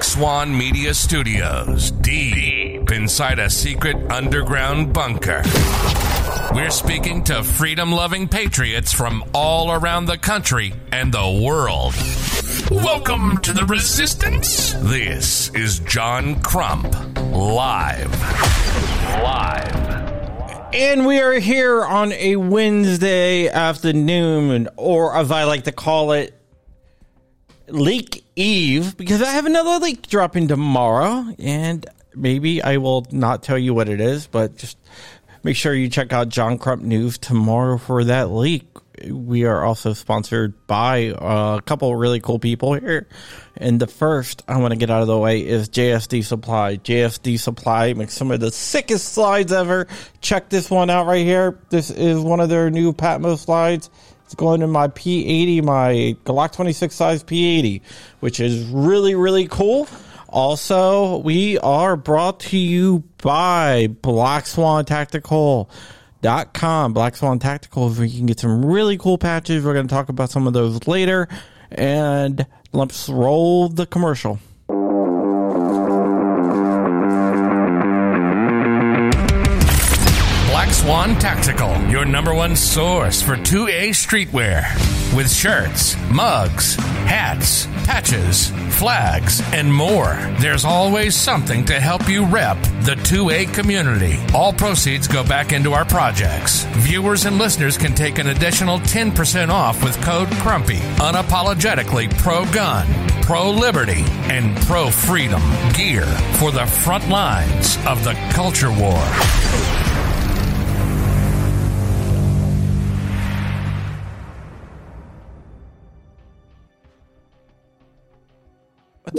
Black Swan Media Studios, deep inside a secret underground bunker. We're speaking to freedom loving patriots from all around the country and the world. Welcome to the resistance. This is John Crump, live. Live. And we are here on a Wednesday afternoon, or as I like to call it, Leak Eve, because I have another leak dropping tomorrow, and maybe I will not tell you what it is, but just make sure you check out John Crump News tomorrow for that leak. We are also sponsored by a couple really cool people here. And the first I want to get out of the way is JSD Supply. JSD Supply makes some of the sickest slides ever. Check this one out right here. This is one of their new Patmo slides. It's going in my P80, my Glock 26 size P80, which is really, really cool. Also, we are brought to you by Black Swan Tactical. Dot com Black Swan Tacticals where you can get some really cool patches. We're going to talk about some of those later. And let's roll the commercial. Swan Tactical, your number one source for 2A streetwear. With shirts, mugs, hats, patches, flags, and more. There's always something to help you rep the 2A community. All proceeds go back into our projects. Viewers and listeners can take an additional 10% off with code CRUMPY. Unapologetically pro gun, pro liberty, and pro freedom gear for the front lines of the culture war.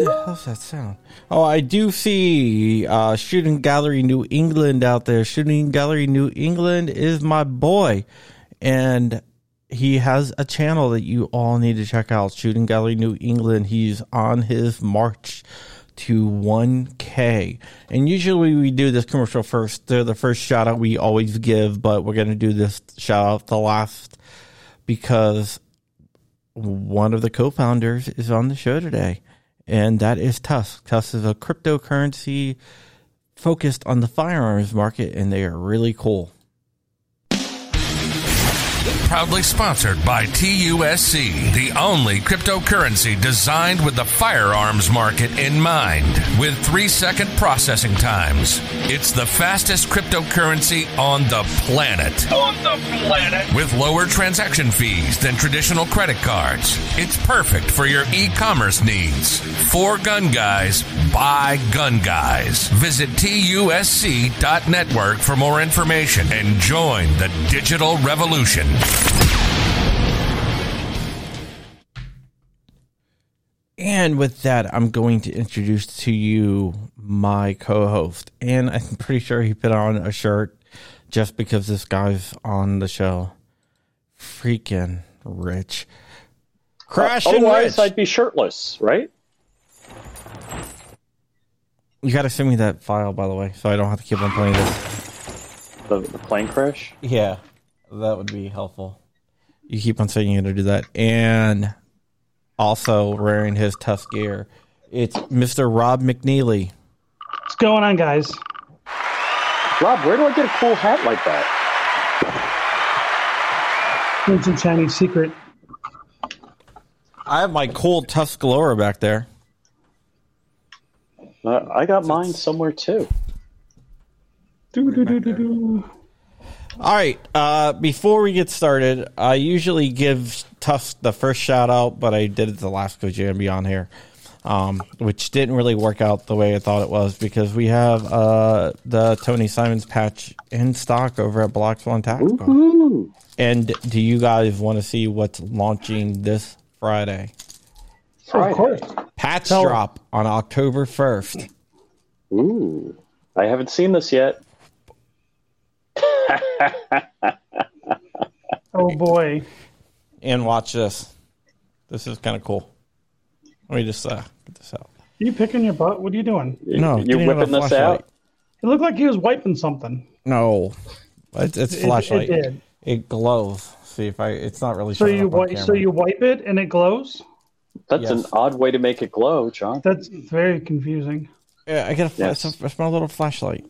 The hell's that sound? Oh, I do see uh, Shooting Gallery New England out there. Shooting Gallery New England is my boy. And he has a channel that you all need to check out. Shooting Gallery New England. He's on his march to 1K. And usually we do this commercial first. They're the first shout out we always give, but we're going to do this shout out the last because one of the co founders is on the show today and that is TUSC. TUSC is a cryptocurrency focused on the firearms market, and they are really cool. Proudly sponsored by TUSC, the only cryptocurrency designed with the firearms market in mind, with three second processing times. It's the fastest cryptocurrency on the planet. On the planet. With lower transaction fees than traditional credit cards. It's perfect for your e commerce needs. For gun guys, by gun guys. Visit TUSC.network for more information and join the digital revolution. And with that, I'm going to introduce to you my co host. And I'm pretty sure he put on a shirt just because this guy's on the show. Freaking rich. Crash Uh, otherwise, rich. I'd be shirtless, right? You got to send me that file, by the way, so I don't have to keep on playing this. The, the plane crash. Yeah, that would be helpful. You keep on saying you're going to do that. And also wearing his tough gear. It's Mr. Rob McNeely. What's going on, guys? Rob, where do I get a cool hat like that? Ancient Chinese secret. I have my cool Tuscalora back there. Uh, I got mine somewhere too. Doo-doo-doo-doo-doo. All right. Uh, before we get started, I usually give TUSC the first shout out, but I did it the last Go Jambi on here, um, which didn't really work out the way I thought it was because we have uh, the Tony Simons patch in stock over at Black Swan Tactical. Ooh. And do you guys want to see what's launching this Friday? Of course. Patch Tell- drop on October 1st. Ooh. I haven't seen this yet. Oh boy. And watch this. This is kind of cool. Let me just uh, get this out. Are You picking your butt? What are you doing? No, You're getting out a whipping this flashlight. out. It looked like he was wiping something. No, it's, it's It- it flashlight. It, did. glows. See if I. It's not really. So you up on wipe. So you wipe it and it glows. That's Yes. an odd way to make it glow, John. That's very confusing. Yeah, I got a, fla- Yes. it's a, it's my little flashlight.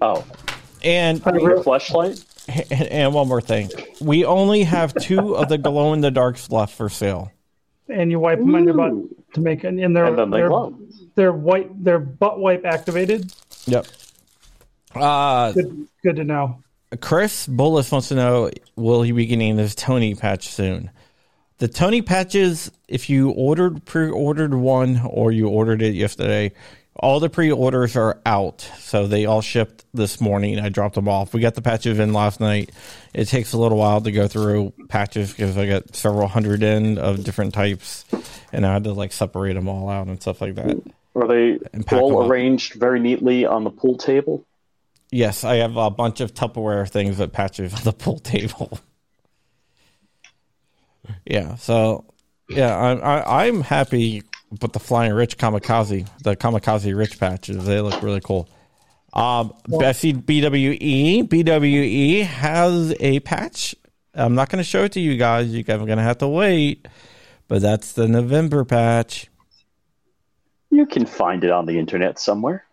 Oh, And your flashlight? and one more thing, we only have two of the glow in the darks left for sale. And you wipe them on your butt to make it, and they're And then they they're, glow. they're white. They're butt wipe activated. Yep. Uh, Good, good to know. Chris Bullis wants to know will he be getting this Tony patch soon? The Tony patches, if you ordered pre-ordered one or you ordered it yesterday, all the pre-orders are out. So they all shipped this morning. I dropped them off. We got the patches in last night. It takes a little while to go through patches because I got several hundred in of different types, and I had to like separate them all out and stuff like that. Are they And pack 'em all arranged very neatly on the pool table? Yes, I have a bunch of Tupperware things that patches on the pool table. yeah, so yeah, I'm I, I'm happy with the Flying Rich Kamikaze, the Kamikaze Rich patches. They look really cool. Um, I see BWE. BWE has a patch. I'm not going to show it to you guys. You guys are going to have to wait, but that's the November patch. You can find it on the internet somewhere.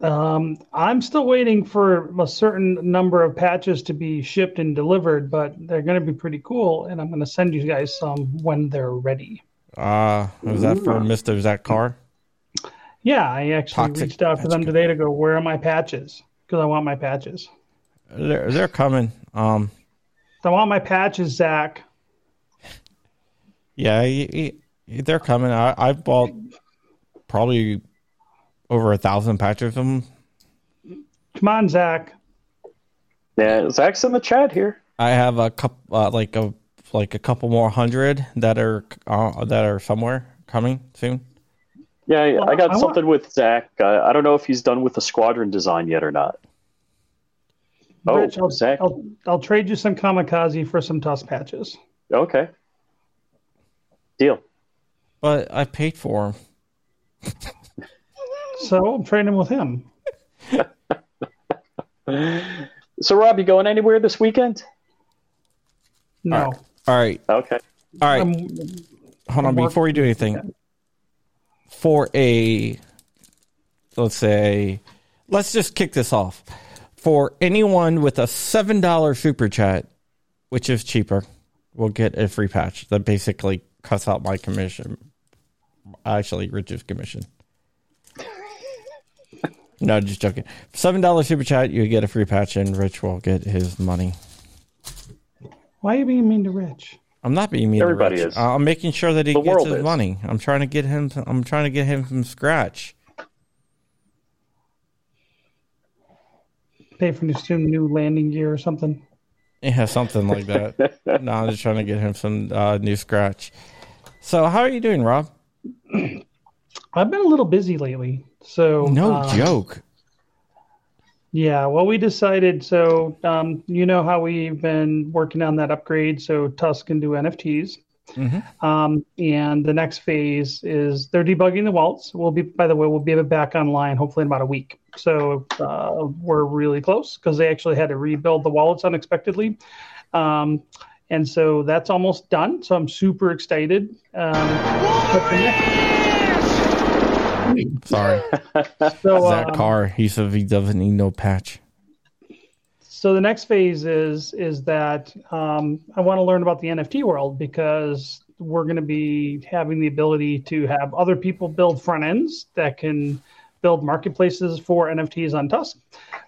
Um, I'm still waiting for a certain number of patches to be shipped and delivered, but they're going to be pretty cool, and I'm going to send you guys some when they're ready. Uh, was that for Mr. Zach Carr? Yeah, I actually Toxic reached out to them today to go, where are my patches? Because I want my patches. They're they're coming. Um, I want my patches, Zach. Yeah, y- y- they're coming. I, I bought probably over a thousand patches of them. Come on, Zach. Yeah, Zach's in the chat here. I have a couple, uh, like a like a couple more hundred that are uh, that are somewhere coming soon. Yeah, I- I got I want- something with Zach. Uh, I don't know if he's done with the squadron design yet or not. Oh, Rich, I'll, Zach. I'll, I'll trade you some kamikaze for some TUSC patches. Okay. Deal. But I paid for them. So I'm trading with him. So, Rob, you going anywhere this weekend? No. All right, Okay. all right. I'm, Hold on, I'm before we do anything, for a let's say, let's just kick this off. For anyone with a seven dollar super chat, which is cheaper, will get a free patch. That basically cuts out my commission. Actually, Rich's commission. No, just joking. Seven dollar super chat, you get a free patch, and Rich will get his money. Why are you being mean to Rich? I'm not being mean. to Everybody Rich. is. I'm making sure that he The gets his is. money. I'm trying to get him. I'm trying to get him from scratch. Pay for some new landing gear or something. Yeah, something like that. no, I'm just trying to get him some uh, new scratch. So, how are you doing, Rob? I've been a little busy lately. So No um, joke. Yeah, well, we decided. So, um, you know how we've been working on that upgrade so TUSC can do NFTs. Um, and the next phase is they're debugging the wallets. We'll be, by the way, we'll be back online hopefully in about a week. So uh, we're really close because they actually had to rebuild the wallets unexpectedly. Um, and so that's almost done. So I'm super excited. Um, but the next- Sorry, so, Zach um, Carr. He said he doesn't need no patch. So the next phase is is that um, I want to learn about the NFT world because we're going to be having the ability to have other people build front ends that can build marketplaces for NFTs on TUSC.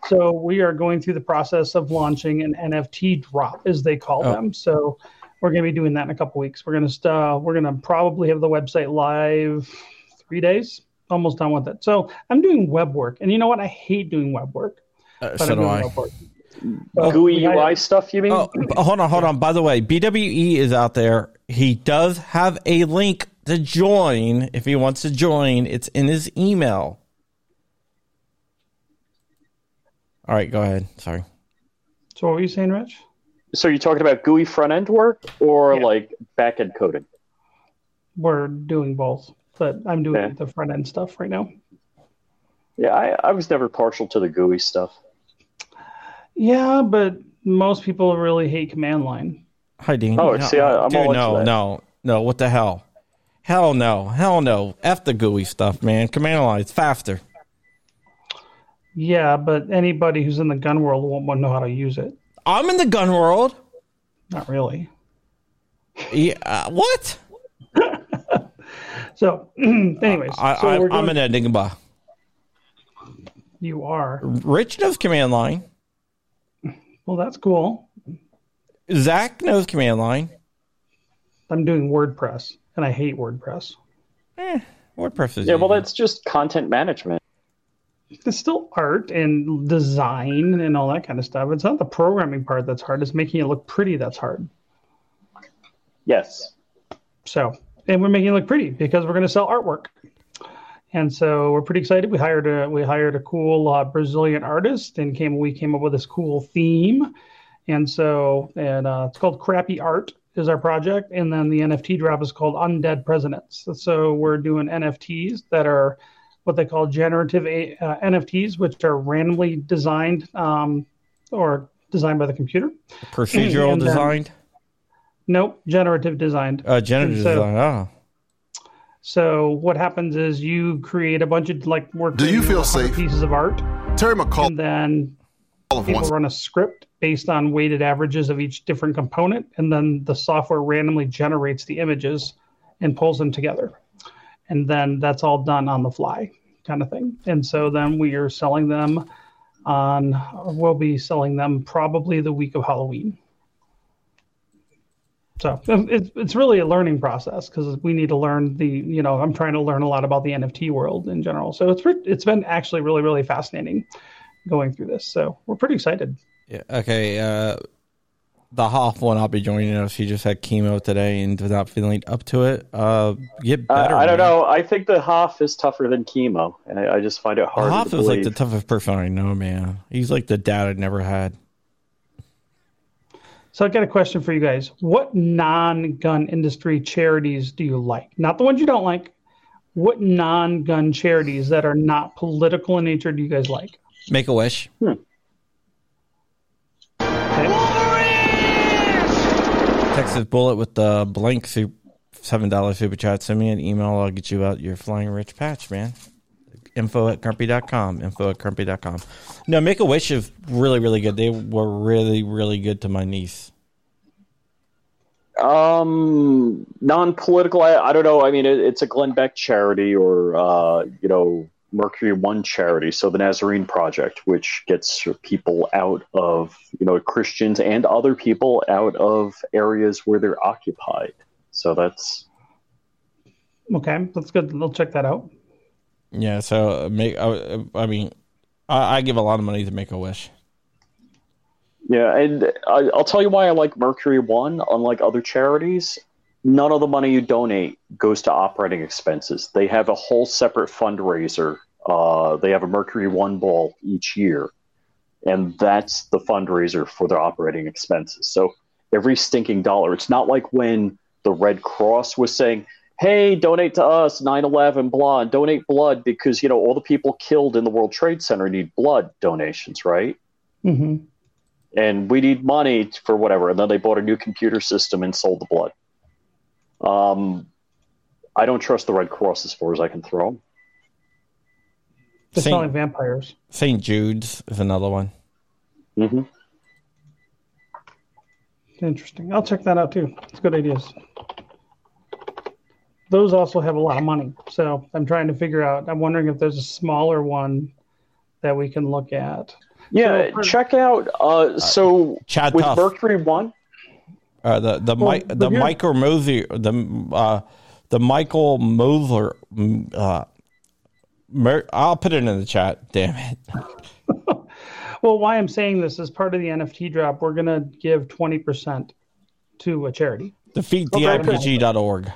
So we are going through the process of launching an NFT drop, as they call Oh. them. So we're going to be doing that in a couple weeks. We're going to st- uh, we're going to probably have the website live three days, almost done with it. So I'm doing web work, and you know what? I hate doing web work, Uh, but so I'm do I. web work. But GUI we had- UI stuff, you mean? Oh, hold on, hold on. By the way, BWE is out there. He does have a link to join if he wants to join. It's in his email. All right, go ahead. Sorry. So what were you saying, Rich? So you're talking about GUI front end work or Yeah. like back end coding? We're doing both, but I'm doing Yeah. the front end stuff right now. Yeah, I, I was never partial to the GUI stuff. Yeah, but most people really hate command line. Hi, Dean. Oh, see, I- I'm dude, all into no, that. no, no. What the hell? Hell no. Hell no. F the GUI stuff, man. Command line, it's faster. Yeah, but anybody who's in the gun world won't know how to use it. I'm in the gun world. Not really. Yeah, uh, what? So, anyways, I, so I, we're I'm going- an Enigma. you are. Rich knows command line. Well, that's cool. Zach knows command line. I'm doing WordPress, and I hate WordPress. Eh, WordPress is Yeah, well, that's just content management. It's still art and design and all that kind of stuff. It's not the programming part that's hard. It's making it look pretty that's hard. Yes. So, and we're making it look pretty because we're going to sell artwork. And so we're pretty excited. We hired a we hired a cool uh, Brazilian artist, and came we came up with this cool theme. And so, and uh, it's called Crappy Art is our project, and then the NFT drop is called Undead Presidents. So we're doing NFTs that are what they call generative A- uh, NFTs, which are randomly designed um, or designed by the computer. procedural and then- designed. Nope, generative designed. Uh, generative and so- design. Oh. So what happens is you create a bunch of like work. Do you feel safe? Pieces of art, Terry McCall and then of people once run a script based on weighted averages of each different component, and then the software randomly generates the images and pulls them together, and then that's all done on the fly, kind of thing. And so then we are selling them on. We'll be selling them probably the week of Halloween. So it's it's really a learning process because we need to learn the you know I'm trying to learn a lot about the NFT world in general. So it's re- it's been actually really really fascinating going through this. So we're pretty excited. Yeah, okay. Uh, the Hoff one, I'll be joining us. He just had chemo today and was not feeling up to it. Uh, get Uh, better. I don't man. know. I think the Hoff is tougher than chemo, and I, I just find it hard The Hoff to is like the toughest person I know, man. He's like the dad I never had. So I've got a question for you guys. What non-gun industry charities do you like? Not the ones you don't like. What non-gun charities that are not political in nature do you guys like? Make a wish. Hmm. Okay. Texas Bullet with the blank soup, seven dollar super chat. Send me an email. I'll get you out your flying rich patch, man. Info at crumpy.com. Info at crumpy.com. No, Make a Wish is really, really good. They were really, really good to my niece. Um, non-political. I, I don't know. I mean, it, it's a Glenn Beck charity, or uh, you know, Mercury One charity. So the Nazarene Project, which gets people out of you know Christians and other people out of areas where they're occupied. So that's Okay, that's good. I'll check that out. Yeah, so uh, make. I, I mean, I, I give a lot of money to Make a Wish. Yeah, and I, I'll tell you why I like Mercury One. Unlike other charities, none of the money you donate goes to operating expenses. They have a whole separate fundraiser. Uh, they have a Mercury One ball each year, and that's the fundraiser for their operating expenses. So every stinking dollar. It's not like when the Red Cross was saying, "Hey, donate to us, 9/11, blah, and donate blood because you know all the people killed in the World Trade Center need blood donations, right?" hmm and we need money for whatever. And then they bought a new computer system and sold the blood. Um, I don't trust the Red Cross as far as I can throw them. They're Same. selling vampires. St. Jude's is another one. Mm-hmm. Interesting. I'll check that out too. It's good ideas. Those also have a lot of money. So I'm trying to figure out. I'm wondering if there's a smaller one that we can look at. Yeah, So- check out. Uh, so Chad with Tuff. Mercury One, Uh, the the Well, Mi- the Michael Moser the uh, the Michael Moser. mm, Uh, Mer- I'll put it in the chat. Damn it. Well, why I'm saying this is part of the NFT drop. We're going to give 20% to a charity. DefeatDIPG.org.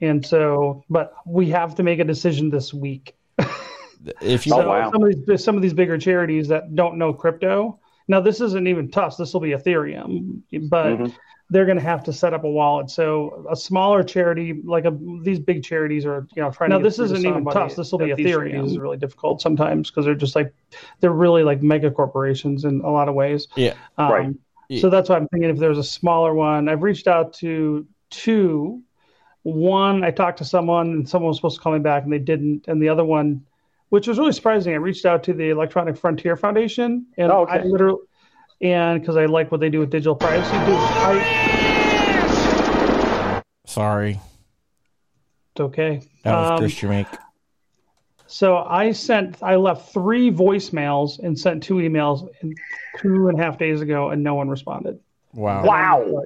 And so, but we have to make a decision this week. If you Oh, wow. some of these some of these bigger charities that don't know crypto. Now this isn't even TUSC. This will be Ethereum, but Mhm. they're going to have to set up a wallet. So a smaller charity, like a, these big charities, are you know trying. Now to get this isn't even somebody TUSC. This will be that these Ethereum. is really difficult sometimes because they're just like they're really like mega corporations in a lot of ways. yeah, Um, Right. So that's why I'm thinking if there's a smaller one. I've reached out to two. One, I talked to someone and someone was supposed to call me back and they didn't. And the other one, which was really surprising, I reached out to the Electronic Frontier Foundation and Oh, okay. I literally, and because I like what they do with digital privacy, dude, I, Sorry, it's okay. that was Um, Chris Jamaic. So I sent, I left three voicemails and sent two emails two and a half days ago, and no one responded. Wow. Wow.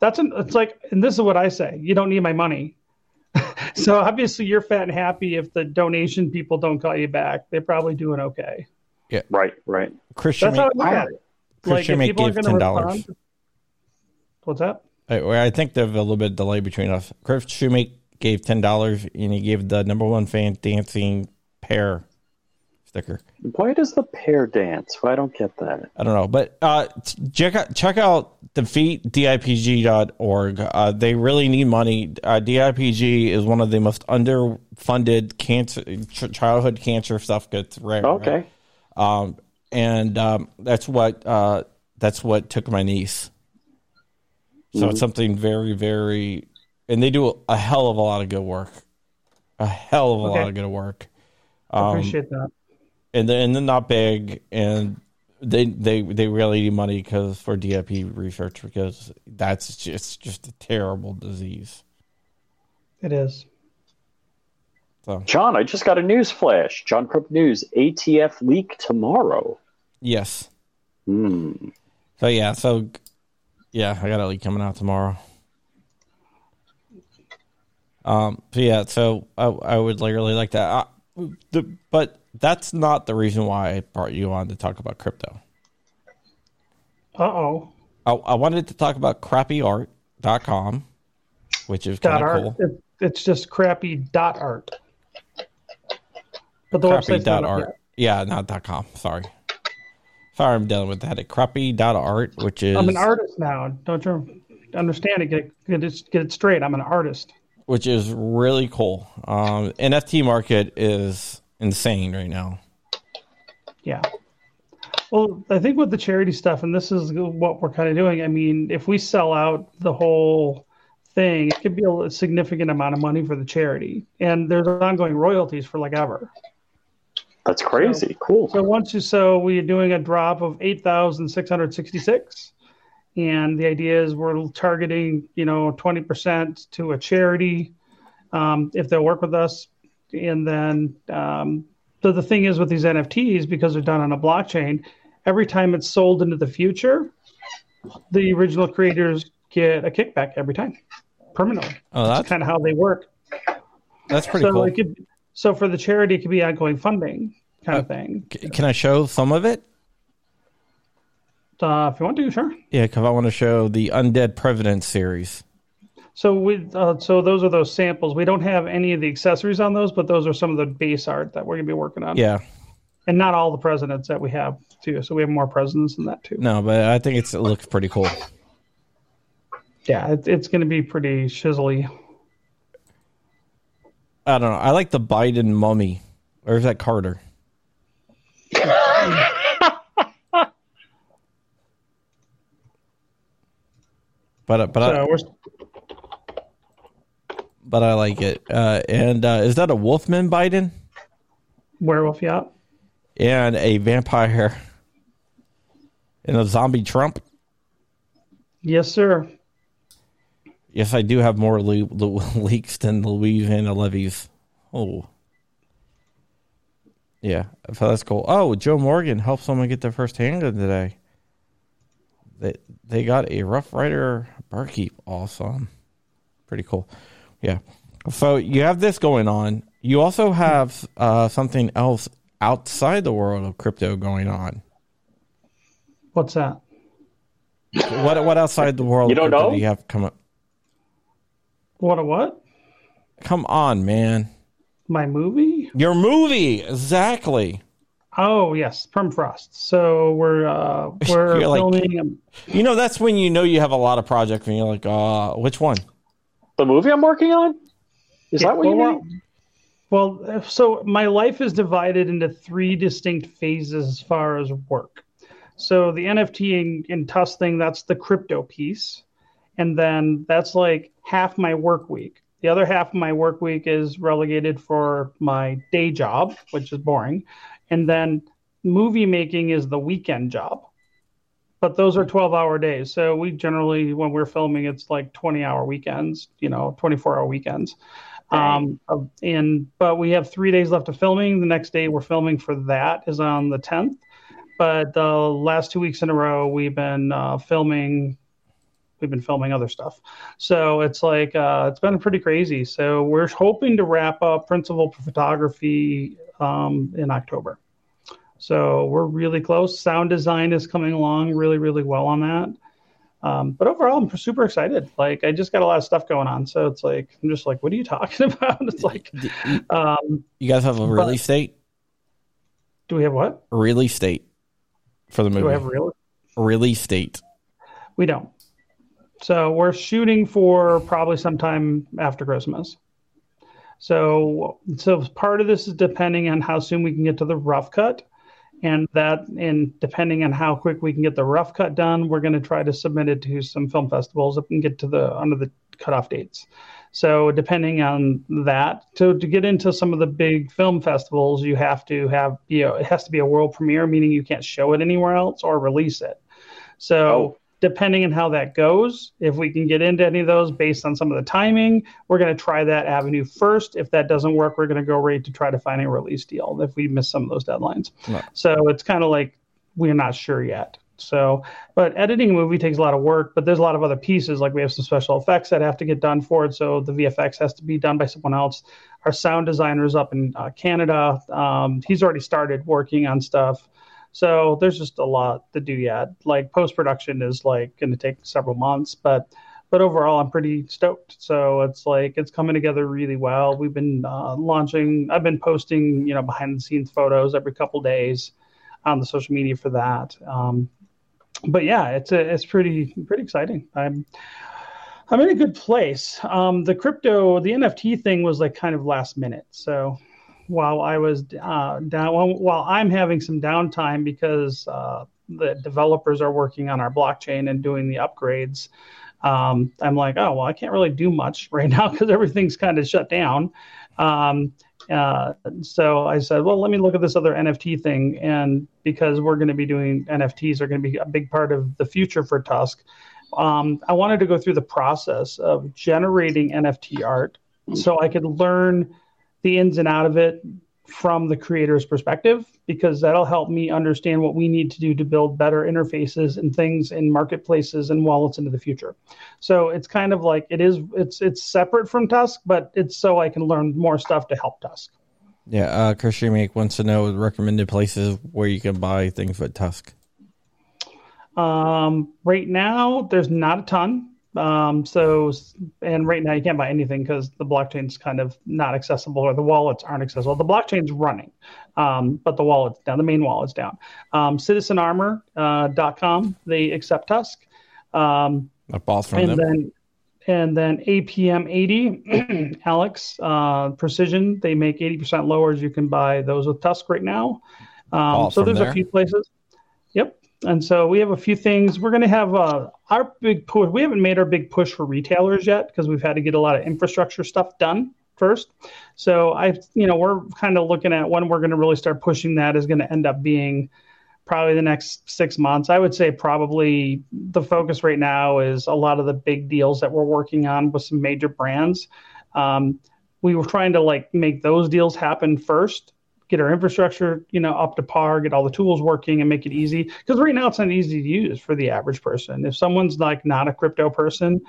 That's an, it's like, and this is what I say: you don't need my money. so obviously, you're fat and happy if the donation people don't call you back. They're probably doing okay. Yeah. Right, right. Chris That's how I Jamaic. look at it. Chris Like if Jamaic people gave are ten dollars. what's that? I, I think there's a little bit of delay between us. Chris Shoemake gave ten dollars, and he gave the number one fan dancing pair sticker. Why does the pair dance? I don't get that. I don't know, but uh, check out check out defeatdipg.org. Uh, they really need money. Uh, DIPG is one of the most underfunded cancer ch- childhood cancer stuff gets right. Okay. Um, and um, that's what uh, that's what took my niece. So it's something very, very, and they do a hell of a lot of good work, a hell of a Okay. lot of good work. I Um, appreciate that. And they're, and they're not big, and they they they really need money because for DIP research because that's just just a terrible disease. It is. So John, I just got a news flash. John Crump News. ATF leak tomorrow. yes, Hmm. so yeah, so yeah, I got a leak coming out tomorrow. Um. So yeah, so I I would like, really like that. Uh, the, but that's not the reason why I brought you on to talk about crypto. Uh oh. I, I wanted to talk about crappyart.com, which is kind of cool. It, it's just crappy dot art. But the crappy dot art. Yeah, not dot com. Sorry. Sorry, I'm dealing with that. At crappy dot art, which is. I'm an artist now. Don't you understand it? Get get it, get it straight. I'm an artist. Which is really cool. Um, NFT market is insane right now. Yeah. Well, I think with the charity stuff, and this is what we're kind of doing. I mean, if we sell out the whole thing, it could be a significant amount of money for the charity, and there's ongoing royalties for like ever. That's crazy. cool. So once you so we're doing a drop of eight thousand six hundred sixty-six, and the idea is we're targeting you know twenty percent to a charity um, if they'll work with us, and then um, so the thing is with these NFTs because they're done on a blockchain, every time it's sold into the future, the original creators get a kickback every time, permanently. Oh, That's that's kind of how they work. that's pretty so cool. it could, so for the charity, it could be ongoing funding kind of thing. Can I show some of it? Uh, if you want to, sure. Yeah, because I want to show the Undead President series. So we, uh, so those are those samples. We don't have any of the accessories on those, but those are some of the base art that we're gonna be working on. Yeah, and not all the presidents that we have too. So we have more presidents than that too. no, but I think it's, it looks pretty cool. Yeah, it, it's gonna be pretty shizzly. I don't know. I like the Biden mummy. Or is that Carter? but but I, So but I like it. Uh, and uh, is that a Wolfman Biden werewolf yacht. and a vampire and a zombie Trump? Yes, sir. Yes, I do have more le- le- leaks than Louisiana levees. Oh, yeah, so that's cool. Oh, Joe Morgan helped someone get their first handgun today. They they got a Rough Rider barkeep. Awesome, pretty cool. Yeah. So you have this going on. You also have uh, something else outside the world of crypto going on. What's that? What what outside the world? You don't know? Do you have come up? What a what? Come on, man. My movie? Your movie, exactly. Oh yes, Permafrost. So we're uh, we're You're like- filming. um, You know, that's when you know you have a lot of projects and you're like, uh, which one? The movie I'm working on? Is that what you well, mean? Well, uh, so my life is divided into three distinct phases as far as work. So the NFT and, and TUSC thing, that's the crypto piece. And then that's like half my work week. The other half of my work week is relegated for my day job, which is boring. And then movie making is the weekend job. But those are 12 hour days. So we generally, when we're filming, it's like 20 hour weekends, you know, 24 hour weekends. Um, and but we have three days left of filming. The next day we're filming for that is on the 10th. But the last two weeks in a row, we've been uh, filming we've been filming other stuff. So it's like uh, it's been pretty crazy. So we're hoping to wrap up principal photography um, in October. So we're really close. Sound design is coming along really, really well on that. Um, but overall, I'm super excited. Like I just got a lot of stuff going on, so it's like I'm just like, what are you talking about? It's like, um, you guys have a release date? Do we have what? A release date for the movie? Do we have real release date? We don't. So we're shooting for probably sometime after Christmas. So, so part of this is depending on how soon we can get to the rough cut, and that, and depending on how quick we can get the rough cut done, we're going to try to submit it to some film festivals and get to the under the cutoff dates. So, depending on that, to to get into some of the big film festivals, you have to have you know it has to be a world premiere, meaning you can't show it anywhere else or release it. So. Oh. Depending on how that goes, if we can get into any of those based on some of the timing, we're going to try that avenue first. If that doesn't work, we're going to go right to try to find a release deal if we miss some of those deadlines. So it's kind of like we're not sure yet. So, but editing a movie takes a lot of work, but there's a lot of other pieces. Like we have some special effects that have to get done for it. So the VFX has to be done by someone else. Our sound designer is up in uh, Canada. Um, he's already started working on stuff. So there's just a lot to do yet. Like post production is like going to take several months, but but overall I'm pretty stoked. So it's like it's coming together really well. We've been uh, launching. I've been posting you know behind the scenes photos every couple days on the social media for that. Um, but yeah, it's a, it's pretty pretty exciting. I'm I'm in a good place. Um, the crypto, the NFT thing was like kind of last minute. So while I was uh, down, while I'm having some downtime because uh, the developers are working on our blockchain and doing the upgrades. Um, I'm like, oh well, I can't really do much right now because everything's kind of shut down. Um, uh, so I said, well, let me look at this other NFT thing, and because we're going to be doing NFTs are going to be a big part of the future for TUSC. Um, I wanted to go through the process of generating NFT art so I could learn the ins and out of it from the creator's perspective because that'll help me understand what we need to do to build better interfaces and things in marketplaces and wallets into the future. So it's kind of like it is it's it's separate from TUSC, but it's so I can learn more stuff to help TUSC. Yeah, uh Chris Remake wants to know recommended places where you can buy things with TUSC. Um, right now, there's not a ton. Um, so, and right now you can't buy anything because the blockchain's kind of not accessible or the wallets aren't accessible. The blockchain's running, um, but the wallet's down. The main wallet's down. Um, CitizenArmor.com, uh, dot com, they accept TUSC. Um, I bought from and them. Then, and then APM 80, Alex uh, Precision, they make 80% lowers. You can buy those with TUSC right now. Um, so there's there. a few places. And so we have a few things. We're going to have uh, our big push. We haven't made our big push for retailers yet because we've had to get a lot of infrastructure stuff done first. So I, you know, we're kind of looking at when we're going to really start pushing that is going to end up being probably the next six months. I would say probably the focus right now is a lot of the big deals that we're working on with some major brands. Um, we were trying to like make those deals happen first get our infrastructure, you know, up to par, get all the tools working and make it easy. Because right now it's not easy to use for the average person. If someone's like not a crypto person,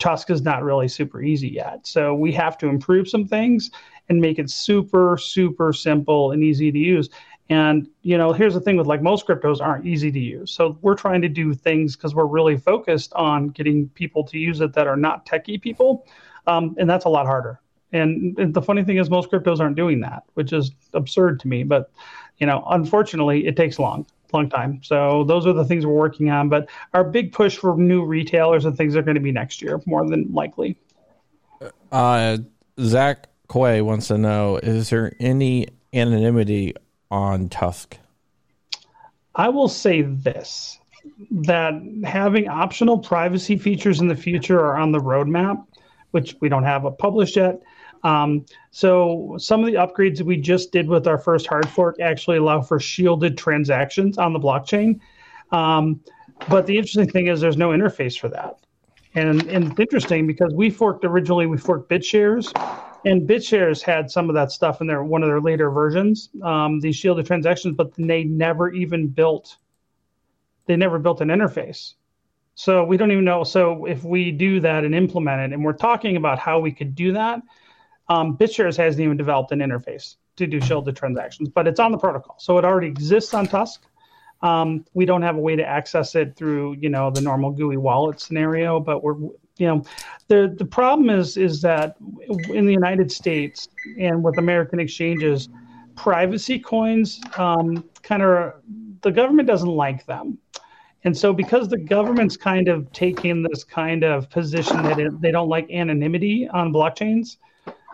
TUSC is not really super easy yet. So we have to improve some things and make it super, super simple and easy to use. And you know, here's the thing with like most cryptos aren't easy to use. So we're trying to do things because we're really focused on getting people to use it that are not techie people, um, and that's a lot harder. And, and the funny thing is, most cryptos aren't doing that, which is absurd to me. But you know, unfortunately, it takes long, long time. So those are the things we're working on. But our big push for new retailers and things are going to be next year, more than likely. Uh, Zach Quay wants to know: Is there any anonymity on TUSC? I will say this: that having optional privacy features in the future are on the roadmap which we don't have a published yet. Um, so some of the upgrades we just did with our first hard fork actually allow for shielded transactions on the blockchain. Um, but the interesting thing is there's no interface for that. And, and it's interesting because we forked originally, we forked BitShares, and BitShares had some of that stuff in their one of their later versions, um, these shielded transactions, but they never even built, they never built an interface. So we don't even know. So if we do that and implement it, and we're talking about how we could do that, um, BitShares hasn't even developed an interface to do shielded transactions, but it's on the protocol. So it already exists on TUSC. Um, we don't have a way to access it through, you know, the normal GUI wallet scenario, but we're, you know, the the problem is is that in the United States and with American exchanges, privacy coins um, kind of the government doesn't like them. And so, because the government's kind of taking this kind of position that it, they don't like anonymity on blockchains,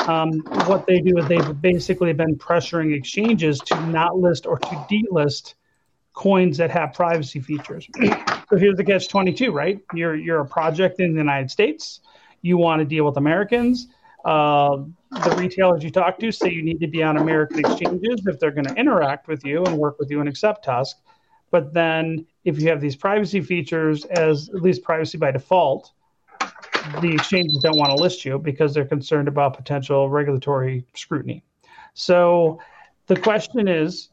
um, what they do is they've basically been pressuring exchanges to not list or to delist coins that have privacy features. so here's the catch 22, right? You're you're a project in the United States. You want to deal with Americans. Uh, the retailers you talk to say you need to be on American exchanges if they're going to interact with you and work with you and accept TUSC. But then if you have these privacy features as at least privacy by default, the exchanges don't want to list you because they're concerned about potential regulatory scrutiny. So the question is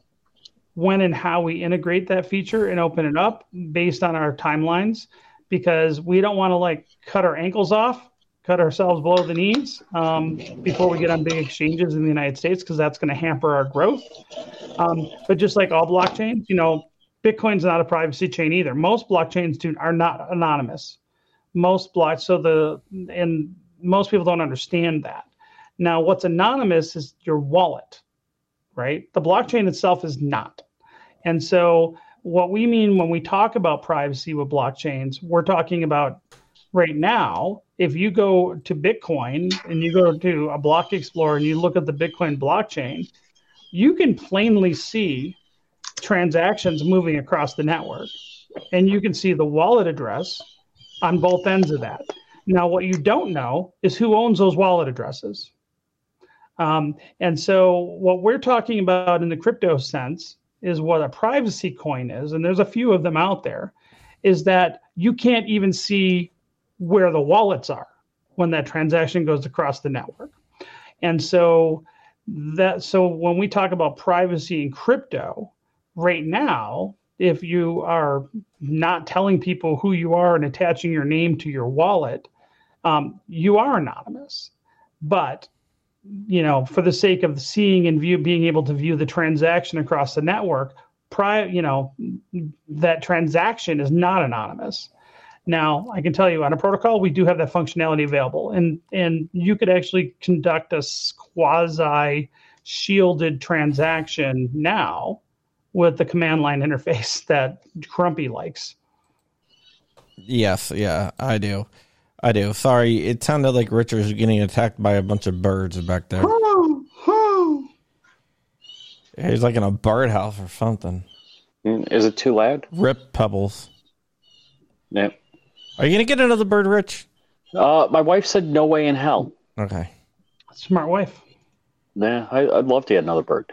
when and how we integrate that feature and open it up based on our timelines because we don't want to like cut our ankles off cut ourselves below the knees um, before we get on big exchanges in the united states because that's going to hamper our growth. Um, but just like all blockchains you know bitcoin's not a privacy chain either. Most blockchains do, are not anonymous most blocks so the and most people don't understand that now what's anonymous is your wallet right? The blockchain itself is not. And so, what we mean when we talk about privacy with blockchains, we're talking about right now. If you go to Bitcoin and you go to a block explorer and you look at the Bitcoin blockchain, you can plainly see transactions moving across the network. And you can see the wallet address on both ends of that. Now, what you don't know is who owns those wallet addresses. Um, and so, what we're talking about in the crypto sense is what a privacy coin is, and there's a few of them out there, is that you can't even see where the wallets are when that transaction goes across the network. And so, that so when we talk about privacy in crypto, right now, if you are not telling people who you are and attaching your name to your wallet, um, you are anonymous. But you know, for the sake of seeing and view, being able to view the transaction across the network, prior, you know, that transaction is not anonymous. Now, I can tell you on a protocol, we do have that functionality available, and and you could actually conduct a quasi shielded transaction now with the command line interface that Crumpy likes. Yes, yeah, I do. I do. Sorry, it sounded like Richard's getting attacked by a bunch of birds back there. He's like in a birdhouse or something. Mm, is it too loud? Rip pebbles. Yep. Are you gonna get another bird, Rich? Uh, my wife said no way in hell. Okay. Smart wife. Yeah, I, would love to get another bird.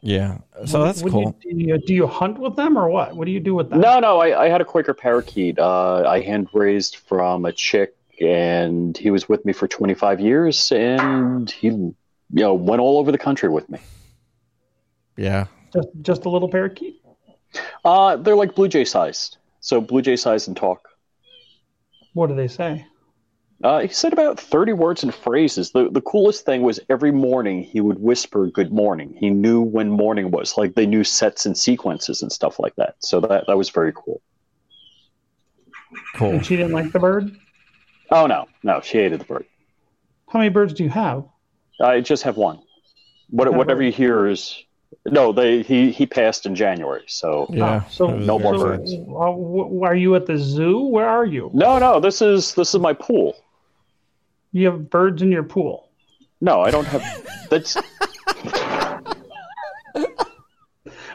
Yeah, so that's what cool. Do you, do you, do you hunt with them or what? What do you do with them? No, no, I, I had a Quaker parakeet. Uh, I hand raised from a chick, and he was with me for 25 years, and he, you know, went all over the country with me. Yeah, just just a little parakeet. Uh, they're like blue jay sized, so blue jay sized and talk. What do they say? Uh, he said about 30 words and phrases. The, the coolest thing was every morning he would whisper good morning. He knew when morning was, like they knew sets and sequences and stuff like that. So that, that was very cool. Cool. And she didn't like the bird? Oh, no. No, she hated the bird. How many birds do you have? I just have one. What, whatever you hear is. No, they he, he passed in January, so yeah. Oh, so no more birds. Uh, are you at the zoo? Where are you? No, no. This is this is my pool. You have birds in your pool. No, I don't have. That's.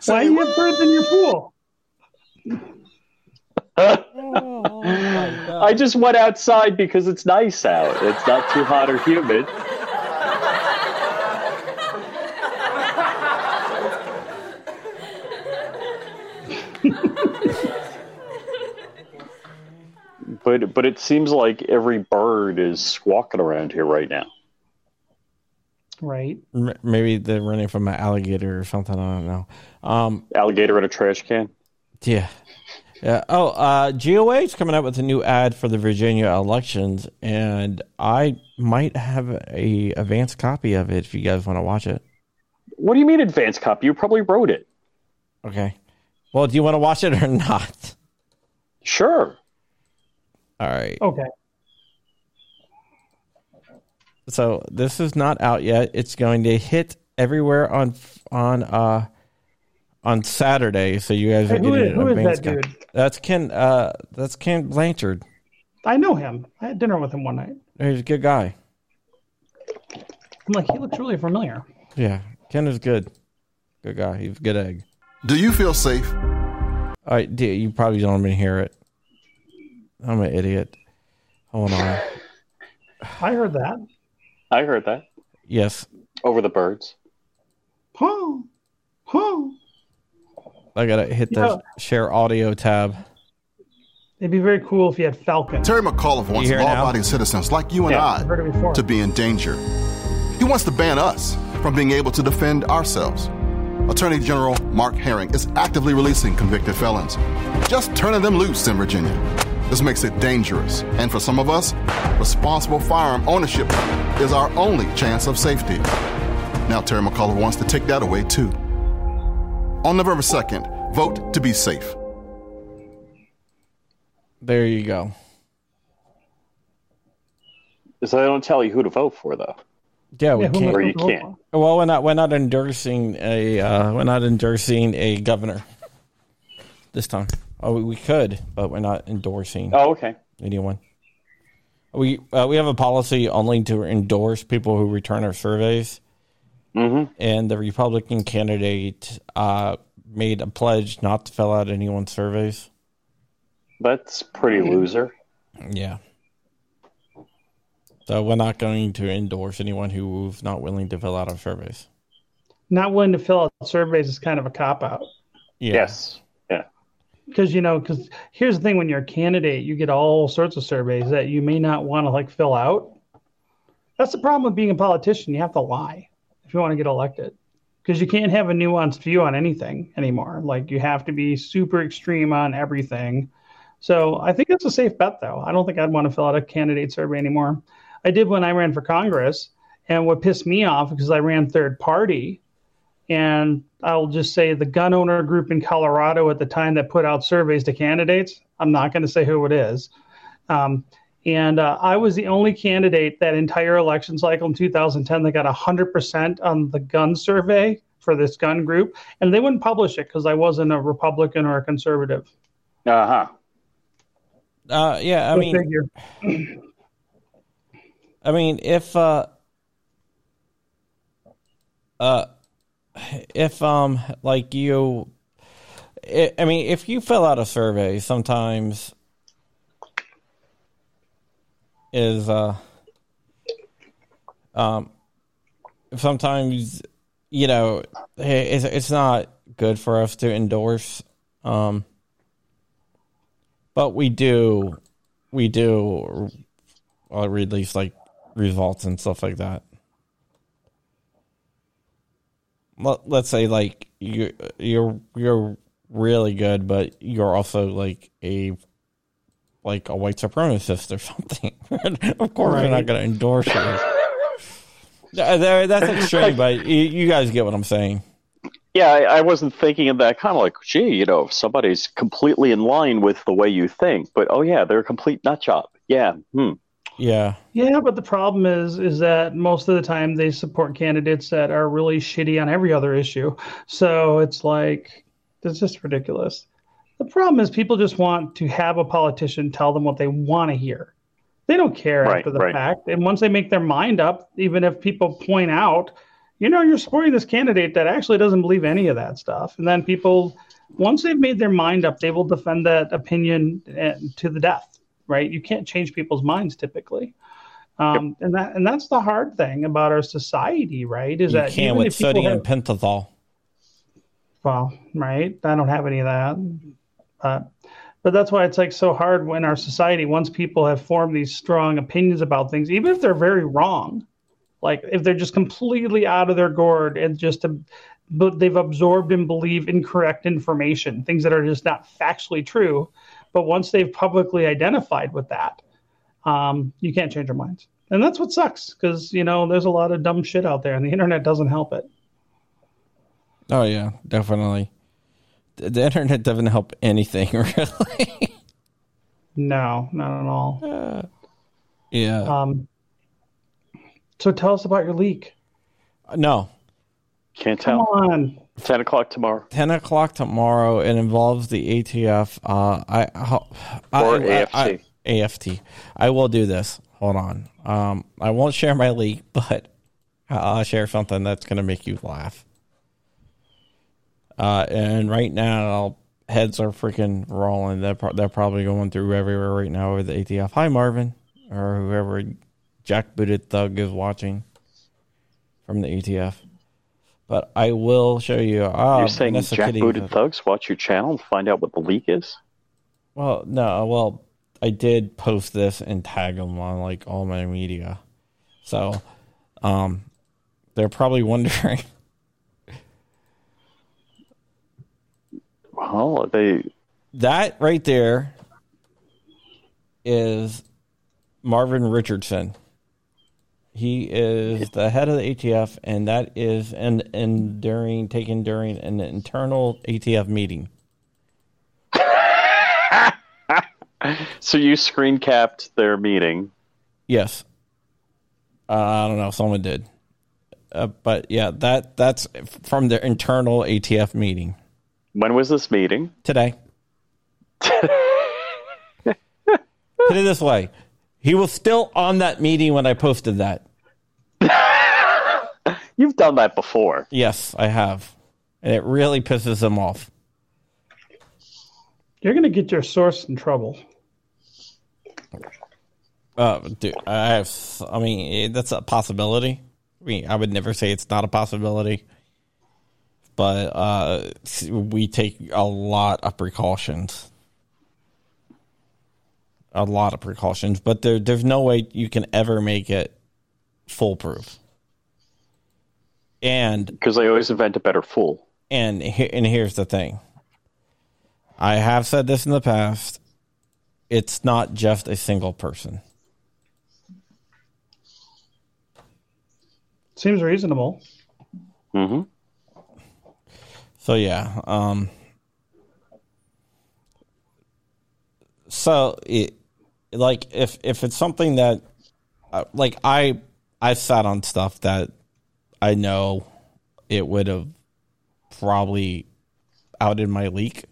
Why do you have birds in your pool? oh, oh my I just went outside because it's nice out. It's not too hot or humid. But but it seems like every bird is squawking around here right now. Right. M- Maybe they're running from an alligator or something. I don't know. Um, Alligator in a trash can. yeah. Yeah. Oh, uh, GOA is coming out with a new ad for the Virginia elections, and I might have a advanced copy of it if you guys want to watch it. What do you mean advanced copy? You probably wrote it. Okay. Well, do you want to watch it or not? Sure. All right. Okay. So this is not out yet. It's going to hit everywhere on on uh on Saturday. So you guys are Hey, who getting is- an who is that copy. dude? That's Ken. Uh, that's Ken Blanchard. I know him. I had dinner with him one night. He's a good guy. I'm like, he looks really familiar. Yeah, Ken is good. Good guy. He's a good egg. Do you feel safe? All right, D, you probably don't even hear it. I'm an idiot. Hold on. I heard that. I heard that. Yes, Over the birds. Huh. Huh. I gotta hit the Yeah. share audio tab. It'd be very cool if you had Falcon. Terry McAuliffe wants hear it law-abiding citizens like you and Yeah. I've heard I it before. to be in danger. He wants to ban us from being able to defend ourselves. Attorney General Mark Herring is actively releasing convicted felons, just turning them loose in Virginia. This makes it dangerous, and for some of us, responsible firearm ownership is our only chance of safety. Now Terry McAuliffe wants to take that away too. On November 2nd, vote to be safe. There you go. So they don't tell you who to vote for, though. Yeah, we Yeah, who am I can't. Or you supposed to vote can't. Well, we're not. We're not endorsing a. Uh, we're not endorsing a governor this time. Oh, we, we could, but we're not endorsing Oh, okay. anyone. We uh, we have a policy only to endorse people who return our surveys, Mm-hmm. and the Republican candidate uh, made a pledge not to fill out anyone's surveys. That's pretty loser. Yeah. So we're not going to endorse anyone who's not willing to fill out our surveys. Not willing to fill out surveys is kind of a cop out. Yeah. Yes. Because you know, because here's the thing: when you're a candidate, you get all sorts of surveys that you may not want to like fill out. That's the problem with being a politician. You have to lie if you want to get elected, because you can't have a nuanced view on anything anymore. Like you have to be super extreme on everything. So I think it's a safe bet, though. I don't think I'd want to fill out a candidate survey anymore. I did when I ran for Congress, and what pissed me off because I ran third party, and I'll just say the gun owner group in Colorado at the time that put out surveys to candidates. I'm not going to say who it is. Um, and uh, I was the only candidate that entire election cycle in 2010 that got 100% on the gun survey for this gun group. And they wouldn't publish it because I wasn't a Republican or a conservative. Uh huh. Uh, yeah. I Go mean, figure. I mean, if uh, uh, if um, like you, I I mean, if you fill out a survey, sometimes is uh, um, sometimes you know it's it's not good for us to endorse um, but we do we do uh, release like results and stuff like that. Let, let's say like you you're you're really good, but you're also like a like a white supremacist or something. of course, we're not going to endorse you. That's extreme, but you, you guys get what I'm saying. Yeah, I, I wasn't thinking of that kind of like, gee, you know, if somebody's completely in line with the way you think, but oh yeah, they're a complete nut job. Yeah. Hmm. Yeah, Yeah, but the problem is is that most of the time they support candidates that are really shitty on every other issue. So it's like it's just ridiculous. The problem is people just want to have a politician tell them what they want to hear. They don't care Right, after the right. fact. And once they make their mind up, even if people point out, you know, you're supporting this candidate that actually doesn't believe any of that stuff. And then people once they've made their mind up, they will defend that opinion eh, to the death. Right? You can't change people's minds typically. Um, and that and that's the hard thing about our society, right? Is You that can with sodium have- pentothal. well, right? I don't have any of that. But but that's why it's like so hard when our society, once people have formed these strong opinions about things, even if they're very wrong, like if they're just completely out of their gourd and just a, but they've absorbed and believe incorrect information, things that are just not factually true. But once they've publicly identified with that, um, you can't change their minds. And that's what sucks because, you know, there's a lot of dumb shit out there and the internet doesn't help it. Oh yeah, definitely. The, the internet doesn't help anything really. No, not at all. yeah. Um, so tell us about your leak. no. Can't tell. Come tell. on. 10 o'clock tomorrow. 10 o'clock tomorrow. It involves the ATF. Uh, I, I, Or I- AFT. I- AFT. I will do this. Hold on. Um, I won't share my leak, but I'll share something that's going to make you laugh. Uh, and right now, heads are freaking rolling. They're, pro- they're probably going through everywhere right now with the ATF. Hi, Marvin, or whoever jackbooted thug is watching from the ATF. But I will show you. Uh, You're saying Vanessa Kitty- jackbooted thugs watch your channel and find out what the leak is? Well, no, well, I did post this and tag them on like all my media, so um, they're probably wondering. Well, they that right there is Marvin Richardson. He is the head of the ATF, and that is and and during taken during an internal ATF meeting. so you screen capped their meeting. Yes. Uh, I don't know. Someone did. Uh, but yeah, that that's from their internal ATF meeting When was this meeting? today. Put it this way: he was still on that meeting when I posted that. You've done that before. Yes, I have, and it really pisses him off. You're going to get your source in trouble. Uh, dude, I have. I mean, eh, that's a possibility. I mean, I would never say it's not a possibility, but uh, we take a lot of precautions. A lot of precautions, but there, there's no way you can ever make it foolproof. And Because they always invent a better fool. and and here's the thing. I have said this in the past. It's not just a single person. Seems reasonable. Mm hmm So yeah, um so it like if if it's something that uh, like I I sat on stuff that I know it would have probably outed my leak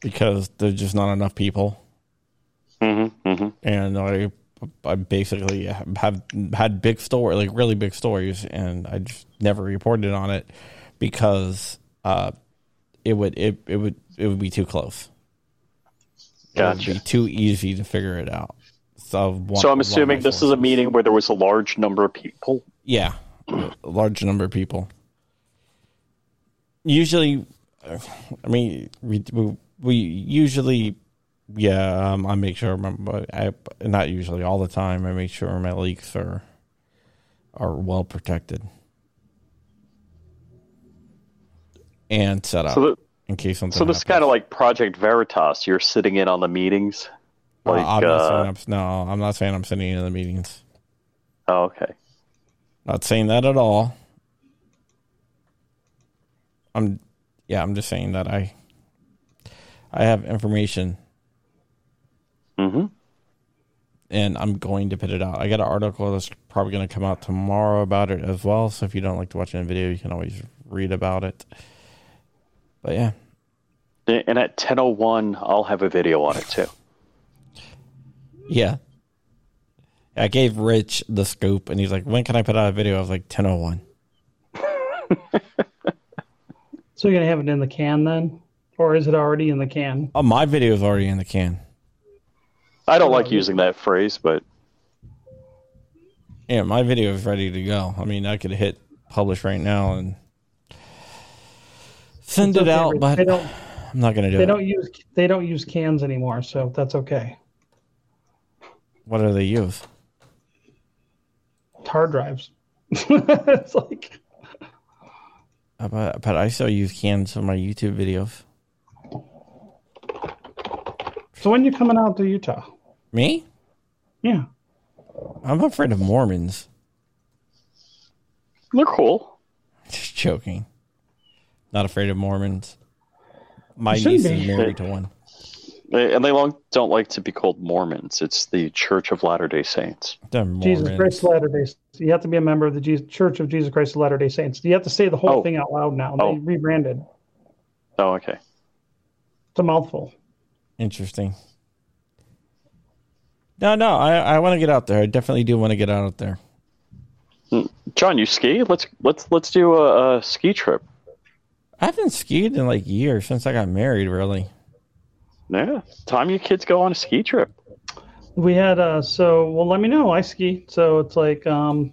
because there's just not enough people. hmm hmm and I I basically have had big story like really big stories, and I just never reported on it because uh, it would it, it would it would be too close. It would Gotcha. be too easy to figure it out. So, one- So I'm one of my assuming this is a meeting where there was a large number of people. Yeah, a large number of people. Usually, uh, I mean, we we, we usually, yeah, um, I make sure. my- I not usually all the time. I make sure my leaks are are well protected and set up So, the, in case something. so this is kind of like Project Veritas. You're sitting in on the meetings. Uh, I'm not saying uh, I'm, no, I'm not saying I'm sitting in the meetings. oh, okay. Not saying that at all. I'm yeah, I'm just saying that I I have information Mm-hmm. and I'm going to put it out. I got an article that's probably going to come out tomorrow about it as well. So if you don't like to watch a video, you can always read about it. But yeah, And at 10:01, I'll have a video on it too. yeah. I gave Rich the scoop, and he's like, "When can I put out a video?" I was like, "10:01." So you're going to have it in the can then? Or is it already in the can? Oh, my video is already in the can. I don't like using that phrase, but Yeah, my video is ready to go. I mean, I could hit publish right now and send It's it okay, out, but they don't I'm not going to do they it. don't use they don't use cans anymore, so that's okay. What do they use? Hard drives. it's like But, but I still use cans for my YouTube videos. so when you coming out to Utah? Me? Yeah. I'm afraid of Mormons. they're cool. Just joking. Not afraid of Mormons. My You shouldn't niece is married to one. They, and they long, don't like to be called Mormons. It's the Church of Latter Day Saints. Jesus Christ Latter Day. You have to be a member of the Jesus, Church of Jesus Christ of Latter Day Saints. You have to say the whole Oh. thing out loud now. Oh. They rebranded. Oh, okay. It's a mouthful. Interesting. No, no, I, I want to get out there. I definitely do want to get out there. Hmm. John, you ski? Let's let's let's do a, a ski trip. I haven't skied in like years since I got married, really. Yeah, time you kids go on a ski trip. We had uh so well let me know. I ski. So it's like um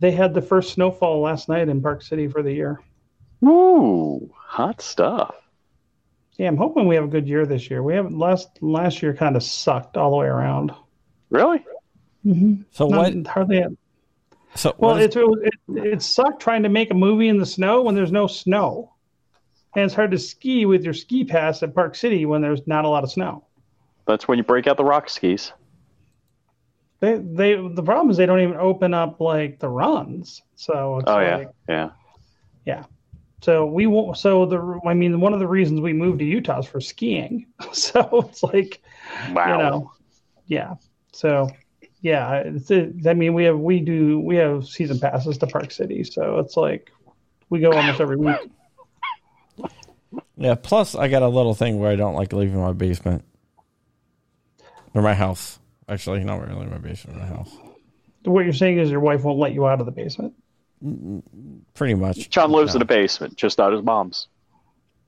they had the first snowfall last night in Park City for the year. Woo, hot stuff. Yeah, I'm hoping we have a good year this year. We have last last year kind of sucked all the way around. Really? Mm-hmm. So Not- what? hardly So Well, what is- it's, it, was- it, it sucked trying to make a movie in the snow when there's no snow. And it's hard to ski with your ski pass at Park City when there's not a lot of snow. That's when you break out the rock skis. They, they, the problem is they don't even open up like the runs. So it's Oh like, yeah, yeah. so we won't, so the, I mean, one of the reasons we moved to Utah is for skiing. So it's like, Wow. you know, yeah. So yeah, it's, it, I mean, we have, we do, we have season passes to Park City. So it's like, we go almost every week. Yeah. Plus, I got a little thing where I don't like leaving my basement or my house. Actually, not really my basement, my house. What you're saying is your wife won't let you out of the basement. Pretty much. John lives in a basement, just not his mom's.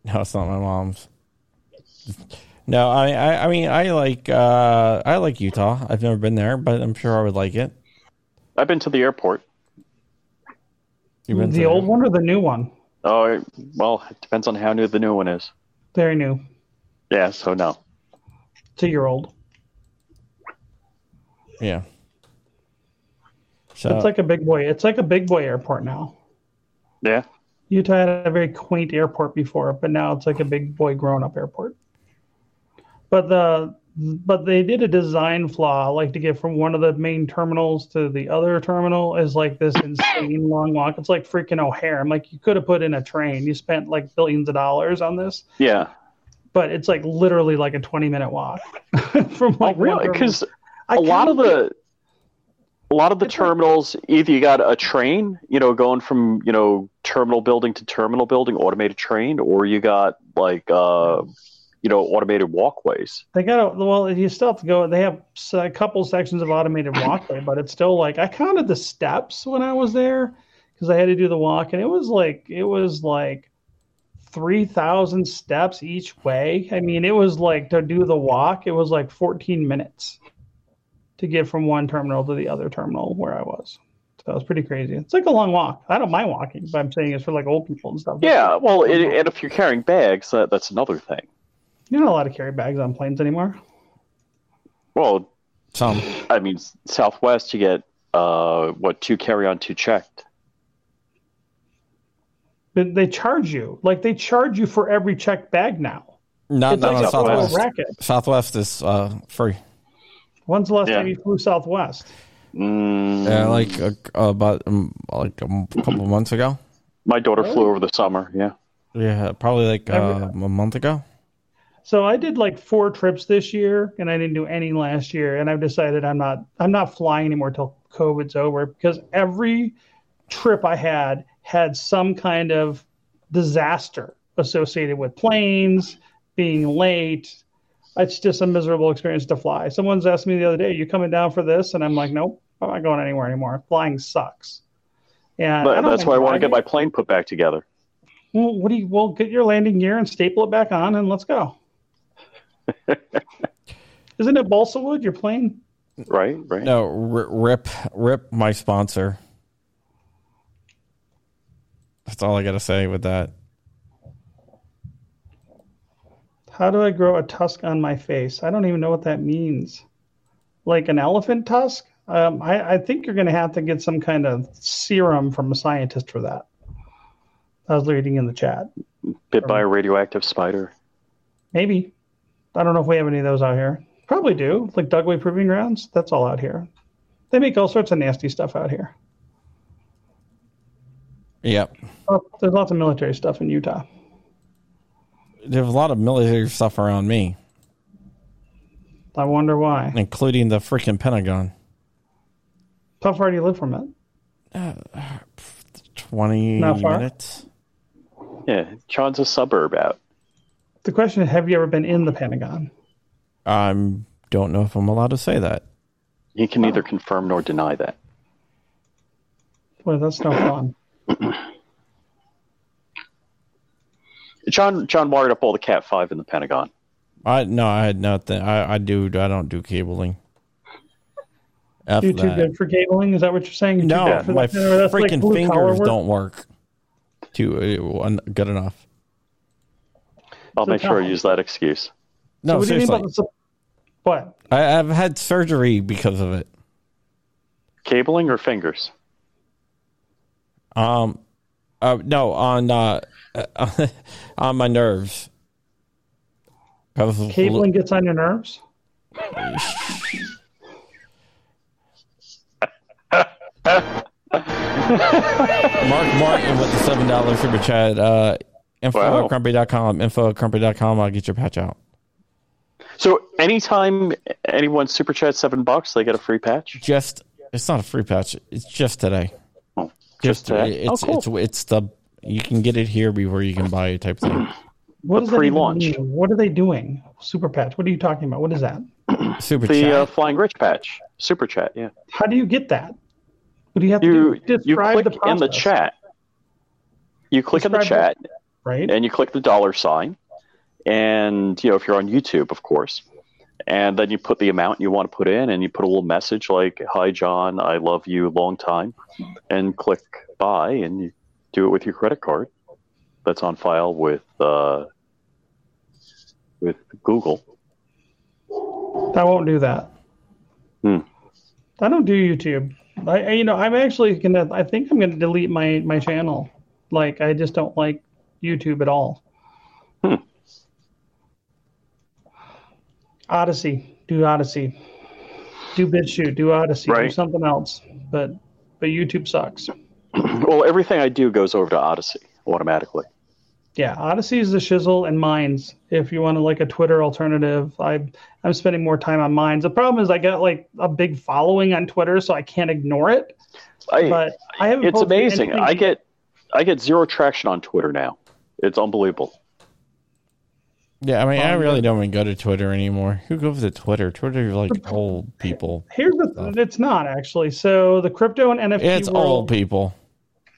No, it's not my mom's. No, I, I, I mean, I like, uh, I like Utah. I've never been there, but I'm sure I would like it. I've been to the airport. You've been The to- old one or the new one? Oh, well, it depends on how new the new one is. Very new. Yeah, so no. Two year old. Yeah. So It's like a big boy. It's like a big boy airport now. Yeah. Utah had a very quaint airport before, but now it's like a big boy grown up airport. But the but they did a design flaw, like to get from one of the main terminals to the other terminal is like this insane long walk. It's like freaking O'Hare. I'm like, you could have put in a train. You spent like billions of dollars on this, Yeah. but it's like literally like a 20 minute walk from Oh, like one really? Because a lot of the a lot of the terminals either you got a train you know going from you know terminal building to terminal building automated train or you got like uh you know automated walkways They got to, well, you still have to go. They have a couple sections of automated walkway, but it's still like I counted the steps when I was there because I had to do the walk, and it was like it was like three thousand steps each way. I mean, it was like to do the walk, it was like fourteen minutes to get from one terminal to the other terminal where I was. So it was pretty crazy. It's like a long walk. I don't mind walking, but I'm saying it's for like old people and stuff. yeah well it, and if you're carrying bags that, that's another thing you're not allowed to carry bags on planes anymore. well some. i mean southwest you get uh what two carry on two checked But they charge you like they charge you for every checked bag now. Not, It's not like on Southwest. racket. Southwest is uh, free. When's the last Yeah. time you flew Southwest? mm, Yeah, like uh, about um, like a couple months ago. my daughter flew over the summer yeah Yeah, probably like uh, a month ago. So I did like four trips this year, and I didn't do any last year. And I've decided I'm not I'm not flying anymore till COVID's over because every trip I had had some kind of disaster associated with planes being late. It's just a miserable experience to fly. Someone's asked me the other day, "You coming down for this?" And I'm like, "Nope, I'm not going anywhere anymore. Flying sucks." And that's why i want to get my plane put back together Well, what do you? Well, get your landing gear and staple it back on, and let's go. Isn't it balsa wood you're playing? Right, right. No, r- rip, rip my sponsor. That's all I got to say with that. How do I grow a tusk on my face? I don't even know what that means. Like an elephant tusk? Um, I, I think you're going to have to get some kind of serum from a scientist for that. I was reading in the chat. Bit by a radioactive spider. Maybe. I don't know if we have any of those out here. Probably do. Like Dugway Proving Grounds. That's all out here. They make all sorts of nasty stuff out here. Yep. Oh, there's lots of military stuff in Utah. There's a lot of military stuff around me, I wonder why. including the freaking Pentagon. How far do you live from it? Uh, 20 minutes. Yeah, John's a suburb out. The question is, have you ever been in the Pentagon? I don't know if I'm allowed to say that. He can neither confirm nor deny that. Well, that's no fun. John John wired up all the Cat Five in the Pentagon. I no, I had nothing. I, I do. I don't do cabling. F You too that. good for cabling? Is that what you're saying? You're too No, good for my that? Or that's like freaking fingers work? don't work. Too uh, good enough. I'll So make sure I use that excuse. So No, what do you mean seriously. about the what? I, I've had surgery because of it. Cabling or fingers? Um, uh, no, on uh, on my nerves. Cabling gets on your nerves? Mark Martin with the seven dollar super chat. Uh, info Wow. at crumpy.com. Info at crumpy.com. I'll get your patch out. So anytime anyone super chat seven bucks, they get a free patch. Just it's not a free patch. It's just today. Oh, just today. It's oh, cool. it's it's the you can get it here before you can buy it type thing. What The does that pre-launch. mean? What are they doing? Super patch. What are you talking about? What is that? Super the chat. uh, Flying Rich patch, super chat. Yeah, How do you get that? What do you have you to do? you Describe click the in the chat. You click in the Describe chat, right? and you click the dollar sign, and you know if you're on YouTube, of course, and then you put the amount you want to put in, and you put a little message like "Hi John, I love you, long time," and click buy, and you do it with your credit card that's on file with uh, with Google. I won't do that. Hmm. I don't do YouTube. I, I- you know, I'm actually gonna. I think I'm gonna delete my my channel. Like, I just don't like YouTube at all. Hmm. Odysee, do Odysee. Do BitChute, do Odysee, do something else. But but YouTube sucks. Well, everything I do goes over to Odysee automatically. Yeah, Odysee is the shizzle and Minds. If you want to like a Twitter alternative, I I'm spending more time on Minds. The problem is I got like a big following on Twitter, so I can't ignore it. I, But I haven't. it's amazing. I get I get zero traction on Twitter now. It's unbelievable. Yeah, I mean, I Um, really don't even go to Twitter anymore. Who goes to Twitter? Twitter is like old people. Here's the. It's not actually. So the crypto and NFT It's world. old people.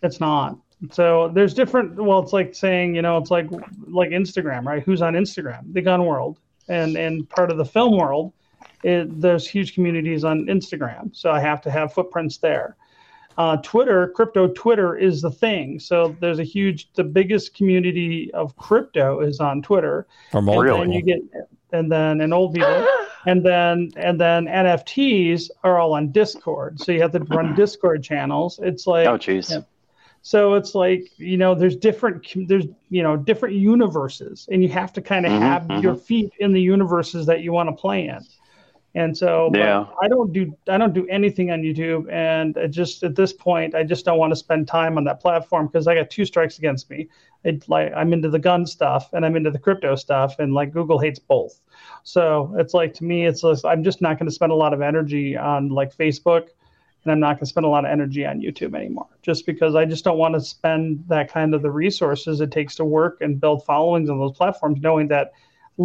It's not. So there's different. Well, it's like saying you know, it's like like Instagram, right? Who's on Instagram? The gun world, and and part of the film world. It, there's huge communities on Instagram, so I have to have footprints there. Uh, Twitter, crypto Twitter is the thing. So there's a huge, the biggest community of crypto is on Twitter. From and Really? then you get and then and old people and then and then nfts are all on discord so you have to run discord channels it's like Oh, jeez. yeah. so it's like you know there's different there's you know different universes and you have to kind of Mhm, have your feet in the universes that you want to play in and so Yeah. i don't do i don't do anything on youtube. And just at this point i just don't want to spend time on that platform because i got two strikes against me. It, like i'm into the gun stuff and i'm into the crypto stuff and like google hates both. So it's like to me it's just, i'm just not going to spend a lot of energy on like facebook and i'm not going to spend a lot of energy on youtube anymore just because i just don't want to spend that kind of the resources it takes to work and build followings on those platforms knowing that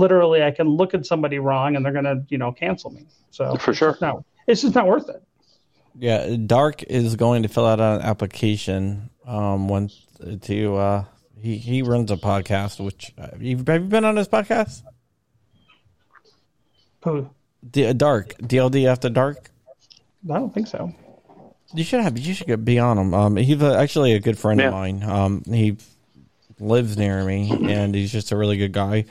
literally i can look at somebody wrong and they're going to you know cancel me so For sure. No, it's just not worth it Yeah, Dark is going to fill out an application. Um, when to uh, he he runs a podcast. Which uh, you've, have you been on his podcast? Who? D- dark DLD after dark. I don't think so. You should have. You should get be on him. Um, he's a, actually a good friend Yeah. of mine. Um, he lives near me, and he's just a really good guy.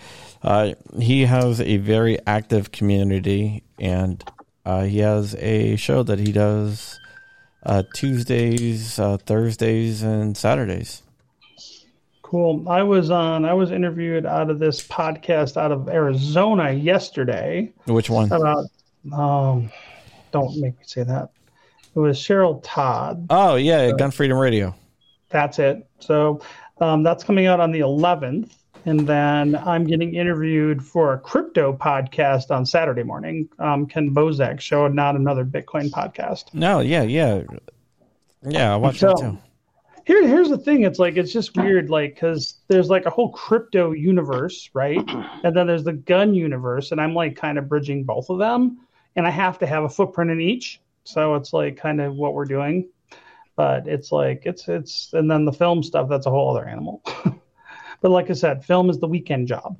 Uh, he has a very active community, and uh, he has a show that he does uh, Tuesdays, uh, Thursdays, and Saturdays. Cool. I was on. I was interviewed out of this podcast out of Arizona yesterday Which one? about. Um, don't make me say that. It was Cheryl Todd. Oh yeah, Gun Freedom Radio. That's it. So um, that's coming out on the 11th. And then I'm getting interviewed for a crypto podcast on Saturday morning. Um, Ken Bozak show, not another Bitcoin podcast. No, yeah, yeah, yeah. I watched So- that too. Here, here's the thing. It's like it's just weird, like because there's like a whole crypto universe, right? And then there's the gun universe, and I'm like kind of bridging both of them, and I have to have a footprint in each. So it's like kind of what we're doing, but it's like it's it's and then the film stuff that's a whole other animal. but like I said, film is the weekend job.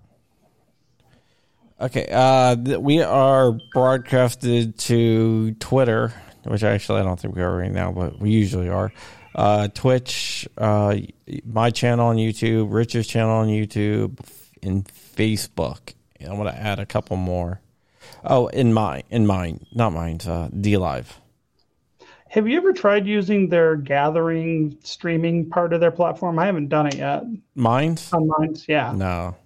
Okay, uh, we are broadcasted to Twitter, which actually I don't think we are right now, but we usually are. Uh, Twitch, uh, my channel on YouTube, Richard's channel on YouTube, and Facebook. I'm gonna add a couple more. Oh, in mine, in mine, not mine. Uh, DLive. Have you ever tried using their gathering streaming part of their platform? I haven't done it yet. Mine's? On mine, yeah. No.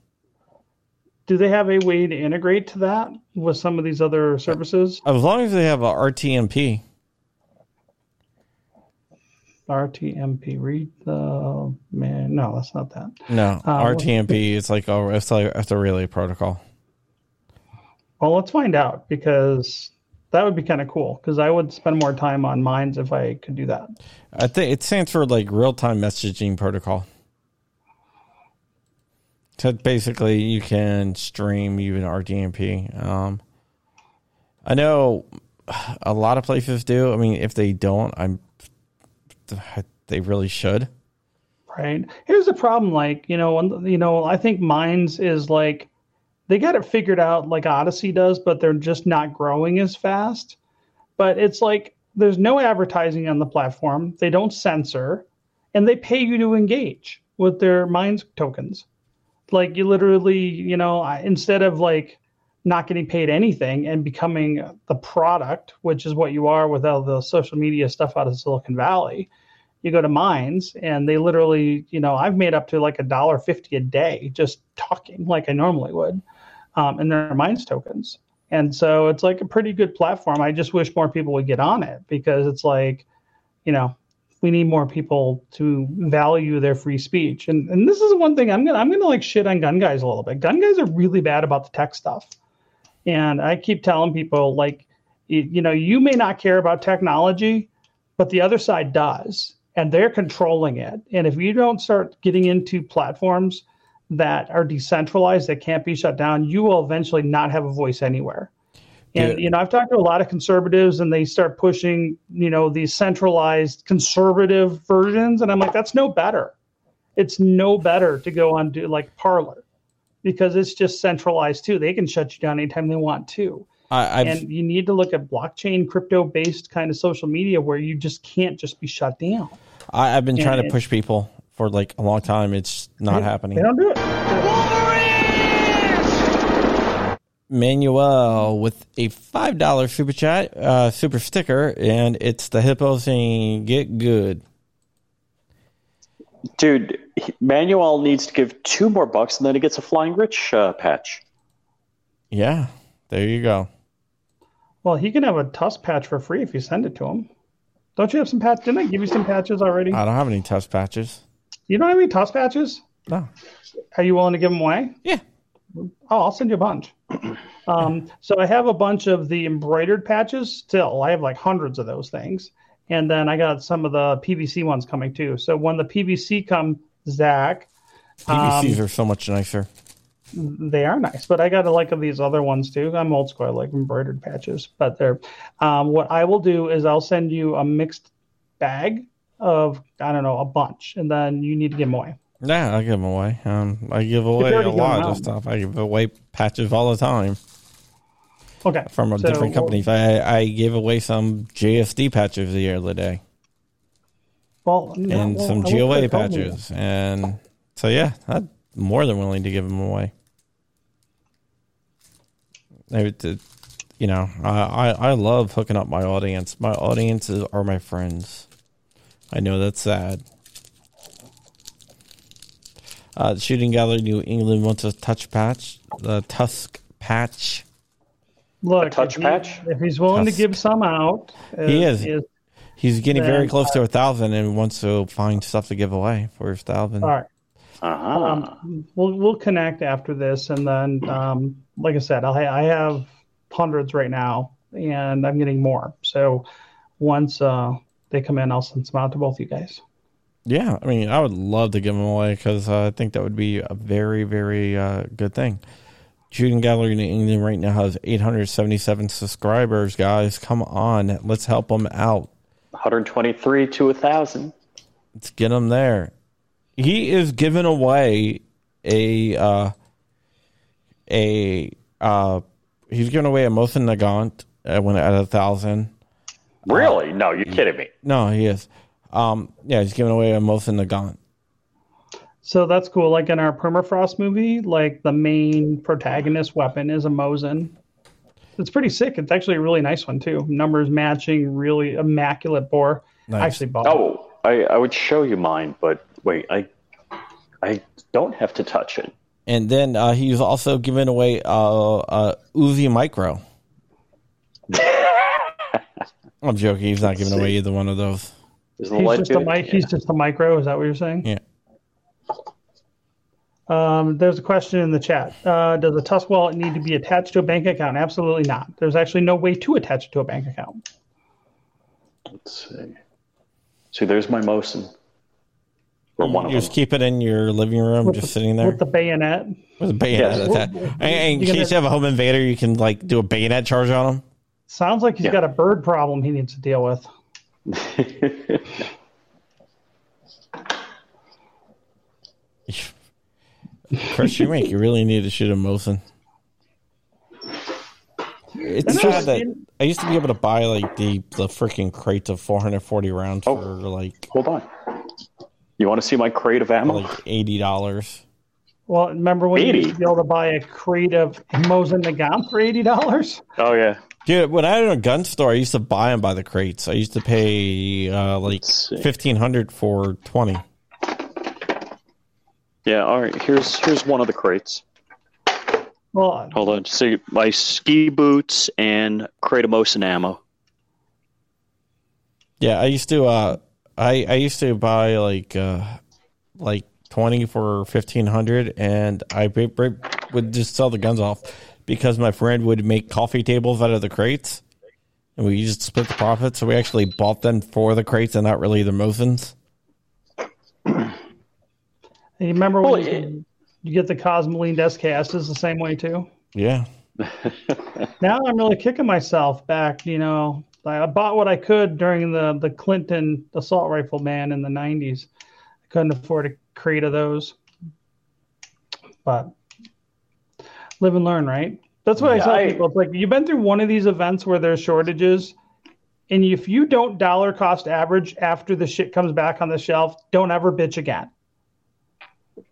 Do they have a way to integrate to that with some of these other services? As long as they have a RTMP. RTMP, read the man. No, that's not that. No, Uh, RTMP. It's like a, it's like it's a relay protocol. Well, let's find out because that would be kind of cool. Because I would spend more time on Minds if I could do that. I think it stands for like real time messaging protocol. So basically, you can stream even RTMP. Um, I know a lot of places do. I mean, if they don't, I'm they really should. Right. Here's the problem. Like you know, you know, I think mines is like they got it figured out like Odysee does, but they're just not growing as fast. But it's like there's no advertising on the platform. They don't censor, and they pay you to engage with their Minds tokens. Like you literally, you know, instead of like not getting paid anything and becoming the product, which is what you are with all the social media stuff out of Silicon Valley. You go to Minds and they literally, you know, I've made up to like a dollar fifty a day just talking like I normally would, um, and they're Minds tokens. And so it's like a pretty good platform. I just wish more people would get on it because it's like, you know, we need more people to value their free speech. And and this is one thing I'm gonna I'm gonna like shit on gun guys a little bit. Gun guys are really bad about the tech stuff. And I keep telling people like you, you know, you may not care about technology, but the other side does. And they're controlling it. And if you don't start getting into platforms that are decentralized that can't be shut down, you will eventually not have a voice anywhere. And Yeah. you know, I've talked to a lot of conservatives, and they start pushing, you know, these centralized conservative versions, and I'm like, that's no better. It's no better to go on to like Parler because it's just centralized too. They can shut you down anytime they want to. I, and you need to look at blockchain, crypto-based kind of social media where you just can't just be shut down. I, I've been trying to push people for like a long time. It's not happening. They don't do it. Manuel with a five dollar super chat, uh, super sticker, and it's the hippo saying "Get good." Dude, he- Manuel needs to give two more bucks and then he gets a Flying Rich uh, patch. Yeah, there you go. Well, he can have a TUSC patch for free if you send it to him. Don't you have some patch? Didn't I give you some patches already? I don't have any test patches. You don't have any toss patches? No. Are you willing to give them away? Yeah. Oh, I'll send you a bunch. Um, so I have a bunch of the embroidered patches still. I have like hundreds of those things. And then I got some of the PVC ones coming too. So when the PVC come, Zach, PVCs are so much nicer. they are nice, but I got to like of these other ones too. I'm old school. I like embroidered patches, but they're. Um, what I will do is I'll send you a mixed bag of I don't know a bunch, and then you need to give them away. Yeah, I give them away. Um, I give away a lot of stuff. I give away patches all the time. Okay. from a So, different company. I, I gave away some JSD patches the other day Well, no, and well, some GOA patches, and so yeah, I'm more than willing to give them away. It- you know, I, I I love hooking up my audience. My audiences are my friends. I know that's sad. Uh, Shooting Gallery New England wants a touch patch, the TUSC patch. Look, touch if he- patch? If he's willing TUSC. to give some out, He uh, is. He's getting very Then, close to a thousand and wants to find stuff to give away for his thousand. All right. Uh-huh. Um, we'll we'll connect after this, and then, um, like I said, I I have hundreds right now, and I'm getting more. So once uh, they come in, I'll send some out to both you guys. Yeah, I mean, I would love to give them away because uh, I think that would be a very, very uh, good thing. Shooting Gallery New England right now has 877 subscribers. Guys, come on, let's help them out. 123 to 1,000. Let's get them there. He is giving away a uh, a uh, he's giving away a Mosin Nagant uh, when at a thousand. Really? No, you're kidding me. No, he is. Um, yeah, he's giving away a Mosin Nagant. So that's cool. Like in our Permafrost movie, like the main protagonist weapon is a Mosin. It's pretty sick. It's actually a really nice one too. Numbers matching, really immaculate bore. Nice. I actually bought. it. Oh, I, I would show you mine, but wait, I I don't have to touch it. And then uh, he's also giving away uh, uh, Uzi Micro. I'm joking. He's not giving away either one of those. Is the He's just a good? mic. He's just a micro. Is that what you're saying? Yeah. Um, there's a question in the chat. Uh, does a TUSC wallet need to be attached to a bank account? Absolutely not. There's actually no way to attach it to a bank account. Let's see. See, there's my Mosin. Or one of You them. just keep it in your living room, just sitting there with the bayonet. with a bayonet. Yes. attached. And- and in You case gonna- you have a home invader, you can like do a bayonet charge on him. Sounds like he's Yeah. got a bird problem he needs to deal with. Chris Shoemake, you make you really need to shoot a Mosin. It's sad that I used to be able to buy like the the freaking crate of 440 rounds Oh. for like Hold on. You want to see my crate of ammo? like eighty dollars. Well, remember when you used to be able to buy a crate of Mosin Nagant for eighty dollars? oh yeah. Dude, when I had a gun store, I used to buy them by the crates. I used to pay uh, like fifteen hundred for twenty. Yeah. All right. Here's here's one of the crates. Well, Hold on. See my ski boots and crate of Mosin ammo. Yeah, I used to. Uh, I I used to buy like uh, like twenty for fifteen hundred, and I would just sell the guns off because my friend would make coffee tables out of the crates, and we just split the profits. So we actually bought them for the crates and not really the Mosins. you remember when Well, you, it- you get the Cosmoline Deathcast is the same way too? Yeah, now I'm really kicking myself back. You know, I bought what I could during the the Clinton assault rifle ban in the '90s. I couldn't afford a crate of those, but live and learn, right? That's what I tell I- people. It's like you've been through one of these events where there's shortages, and if you don't dollar cost average after the shit comes back on the shelf, don't ever bitch again.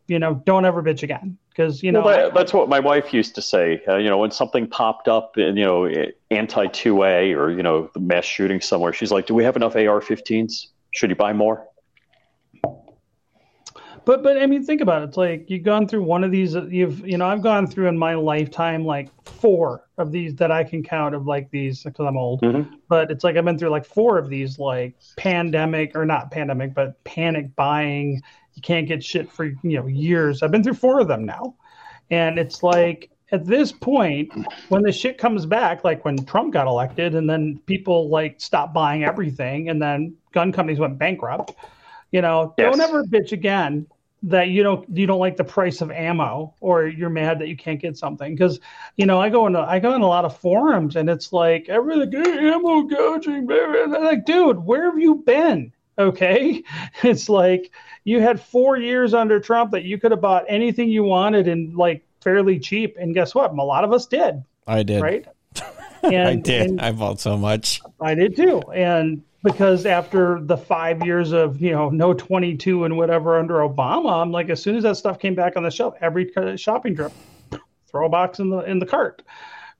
You know, don't ever bitch again because you know. well, that, that's what my wife used to say. Uh, you know, when something popped up in you know anti two A or you know the mass shooting somewhere, she's like, "Do we have enough AR-15s? Should you buy more?" But but I mean, think about it. It's like you've gone through one of these. You've you know I've gone through in my lifetime like four of these that I can count of like these because I'm old. Mhm. But it's like I've been through like four of these like pandemic or not pandemic, but panic buying. You can't get shit for you know years. I've been through four of them now, and it's like at this point when the shit comes back, like when Trump got elected, and then people like stopped buying everything, and then gun companies went bankrupt. You know, don't ever bitch again that you don't you don't like the price of ammo or you're mad that you can't get something because you know I go into I go in a lot of forums and it's like everything "Hey, ammo gouging baby and I'm like dude where have you been okay it's like you had four years under Trump that you could have bought anything you wanted and like fairly cheap and guess what a lot of us did I did. right And, I did. and I bought so much. I did too. And because after the five years of you know no 22 and whatever under Obama, I'm like, as soon as that stuff came back on the shelf, every shopping trip, throw a box in the in the cart,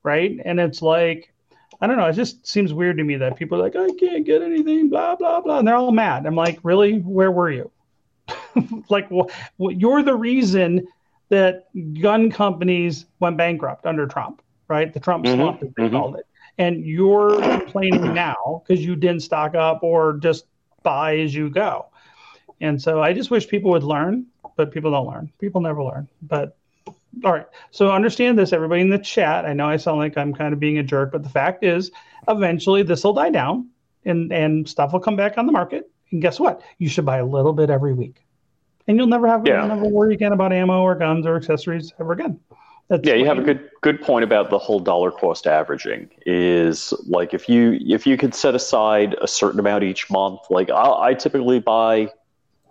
right? And it's like, I don't know. It just seems weird to me that people are like, I can't get anything, blah blah blah, and they're all mad. I'm like, really? Where were you? like, well, you're the reason that gun companies went bankrupt under Trump, right? The Trump slump, as they mhm. called it. And you're complaining now because you didn't stock up or just buy as you go. And so I just wish people would learn, but people don't learn. People never learn. But all right. So understand this, everybody in the chat. I know I sound like I'm kind of being a jerk, but the fact is, eventually this will die down and, and stuff will come back on the market. And guess what? You should buy a little bit every week. And you'll never have Yeah. never worry again about ammo or guns or accessories ever again. That's Yeah, you have a good good point about the whole dollar cost averaging. Is like if you if you could set aside a certain amount each month. Like I, I typically buy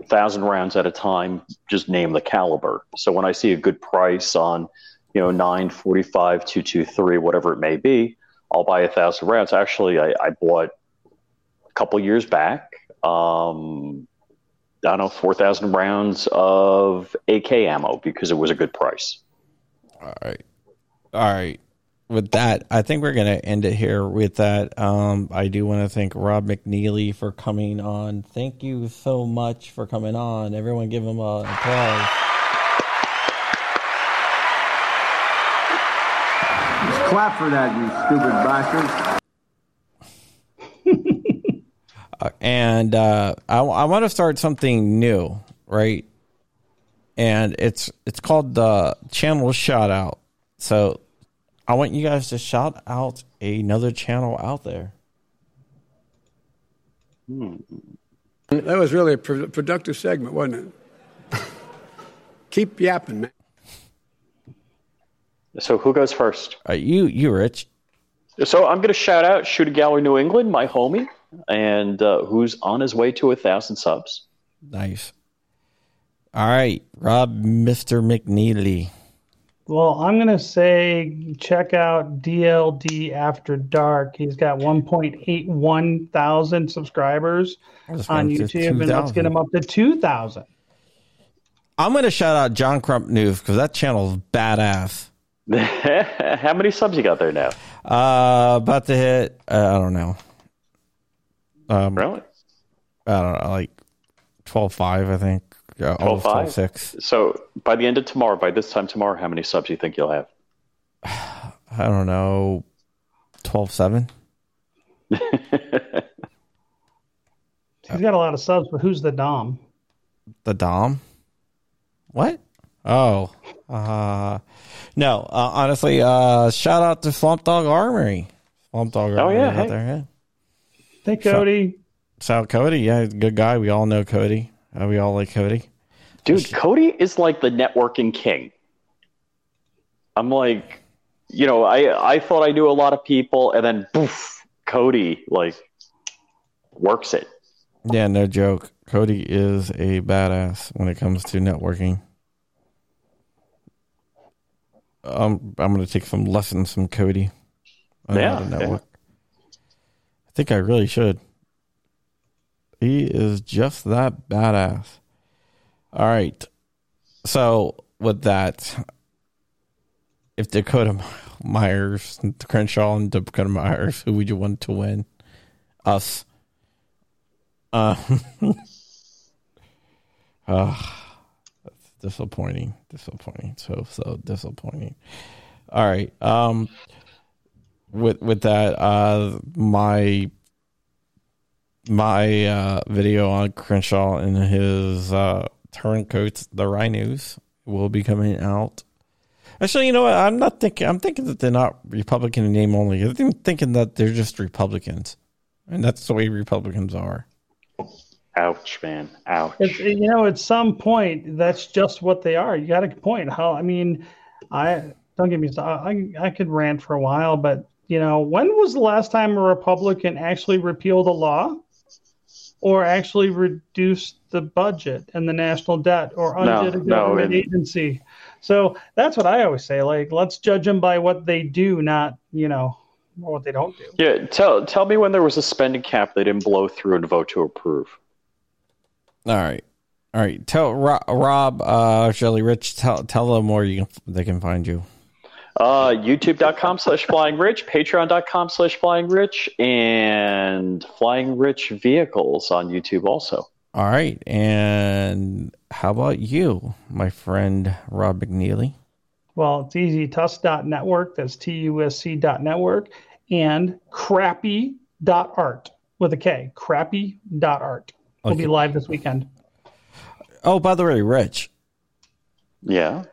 a thousand rounds at a time. Just name the caliber. So when I see a good price on, you know, nine forty five, two two three, whatever it may be, I'll buy a thousand rounds. Actually, I, I bought a couple years back. Um, I don't know, four thousand rounds of AK ammo because it was a good price. All right. All right. With that, I think we're going to end it here with that. Um, I do want to thank Rob McNeely for coming on. Thank you so much for coming on. Everyone give him a applause. Just clap for that, you stupid bastard. Uh, and uh, I, I want to start something new, right? And it's it's called the channel shout out. So I want you guys to shout out another channel out there. That was really a pro- productive segment, wasn't it? Keep yapping, man. So who goes first? Uh, you you Rich. So I'm going to shout out Shooting Gallery New England, my homie, and uh, who's on his way to a thousand subs. Nice. All right, Rob, Mr. McNeely. Well, I'm going to say check out DLD After Dark. He's got 1.81 thousand subscribers on YouTube, and let's get him up to 2,000. I'm going to shout out John Crump News because that channel is badass. How many subs you got there now? Uh, about to hit. Uh, I don't know. Um, Really? I don't know, like twelve five, I think. Yeah, almost 12.5? twelve six. So by the end of tomorrow, by this time tomorrow, how many subs do you think you'll have? I don't know. Twelve seven. He's got a lot of subs, but who's the Dom? The Dom. What? Oh, uh, no. Uh, honestly, uh, shout out to Swamp Dog Armory. Swamp Dog Armory Oh, yeah, out hey. there. Yeah. Hey, Cody. Shout out Cody. Yeah, good guy. We all know Cody. Uh, we all like Cody. Dude, Cody is like the networking king. I'm like, you know, I I thought I knew a lot of people, and then poof, Cody like works it. Yeah, no joke. Cody is a badass when it comes to networking. Um, I'm going to take some lessons from Cody. Yeah, to yeah. network. I think I really should. He is just that badass. All right. So with that, if Dakota Myers, Crenshaw, and Dakota Myers, who would you want to win? Us. Uh, ah, that's disappointing. Disappointing. So so disappointing. All right. Um with with that, uh my my uh video on Crenshaw and his uh turncoats, the RINOs, will be coming out. Actually, you know what? I'm not thinking I'm thinking that they're not Republican in name only. I'm thinking that they're just Republicans. And that's the way Republicans are. Ouch, man. Ouch. It's, you know, at some point, that's just what they are. You got a point. How I mean, I don't get me. I I could rant for a while, but you know, when was the last time a Republican actually repealed a law, or actually reduced the budget and the national debt, or No, undid a government and- agency? So that's what I always say. Like, let's judge them by what they do, not you know what they don't do. Yeah, tell tell me when there was a spending cap they didn't blow through and vote to approve. All right, all right. Tell Rob, Rob uh, Shelley Rich. Tell tell them where you can, they can find you. Uh, YouTube.com slash Flying Rich, Patreon.com slash Flying Rich, and Flying Rich Vehicles on YouTube also. All right, and how about you, my friend Rob McNeely? Well, it's easy. TUSC.network. That's T U S C dot network. And crappy.art with a K. Crappy.art. We'll Okay. be live this weekend. Oh, by the way, Rich, Yeah.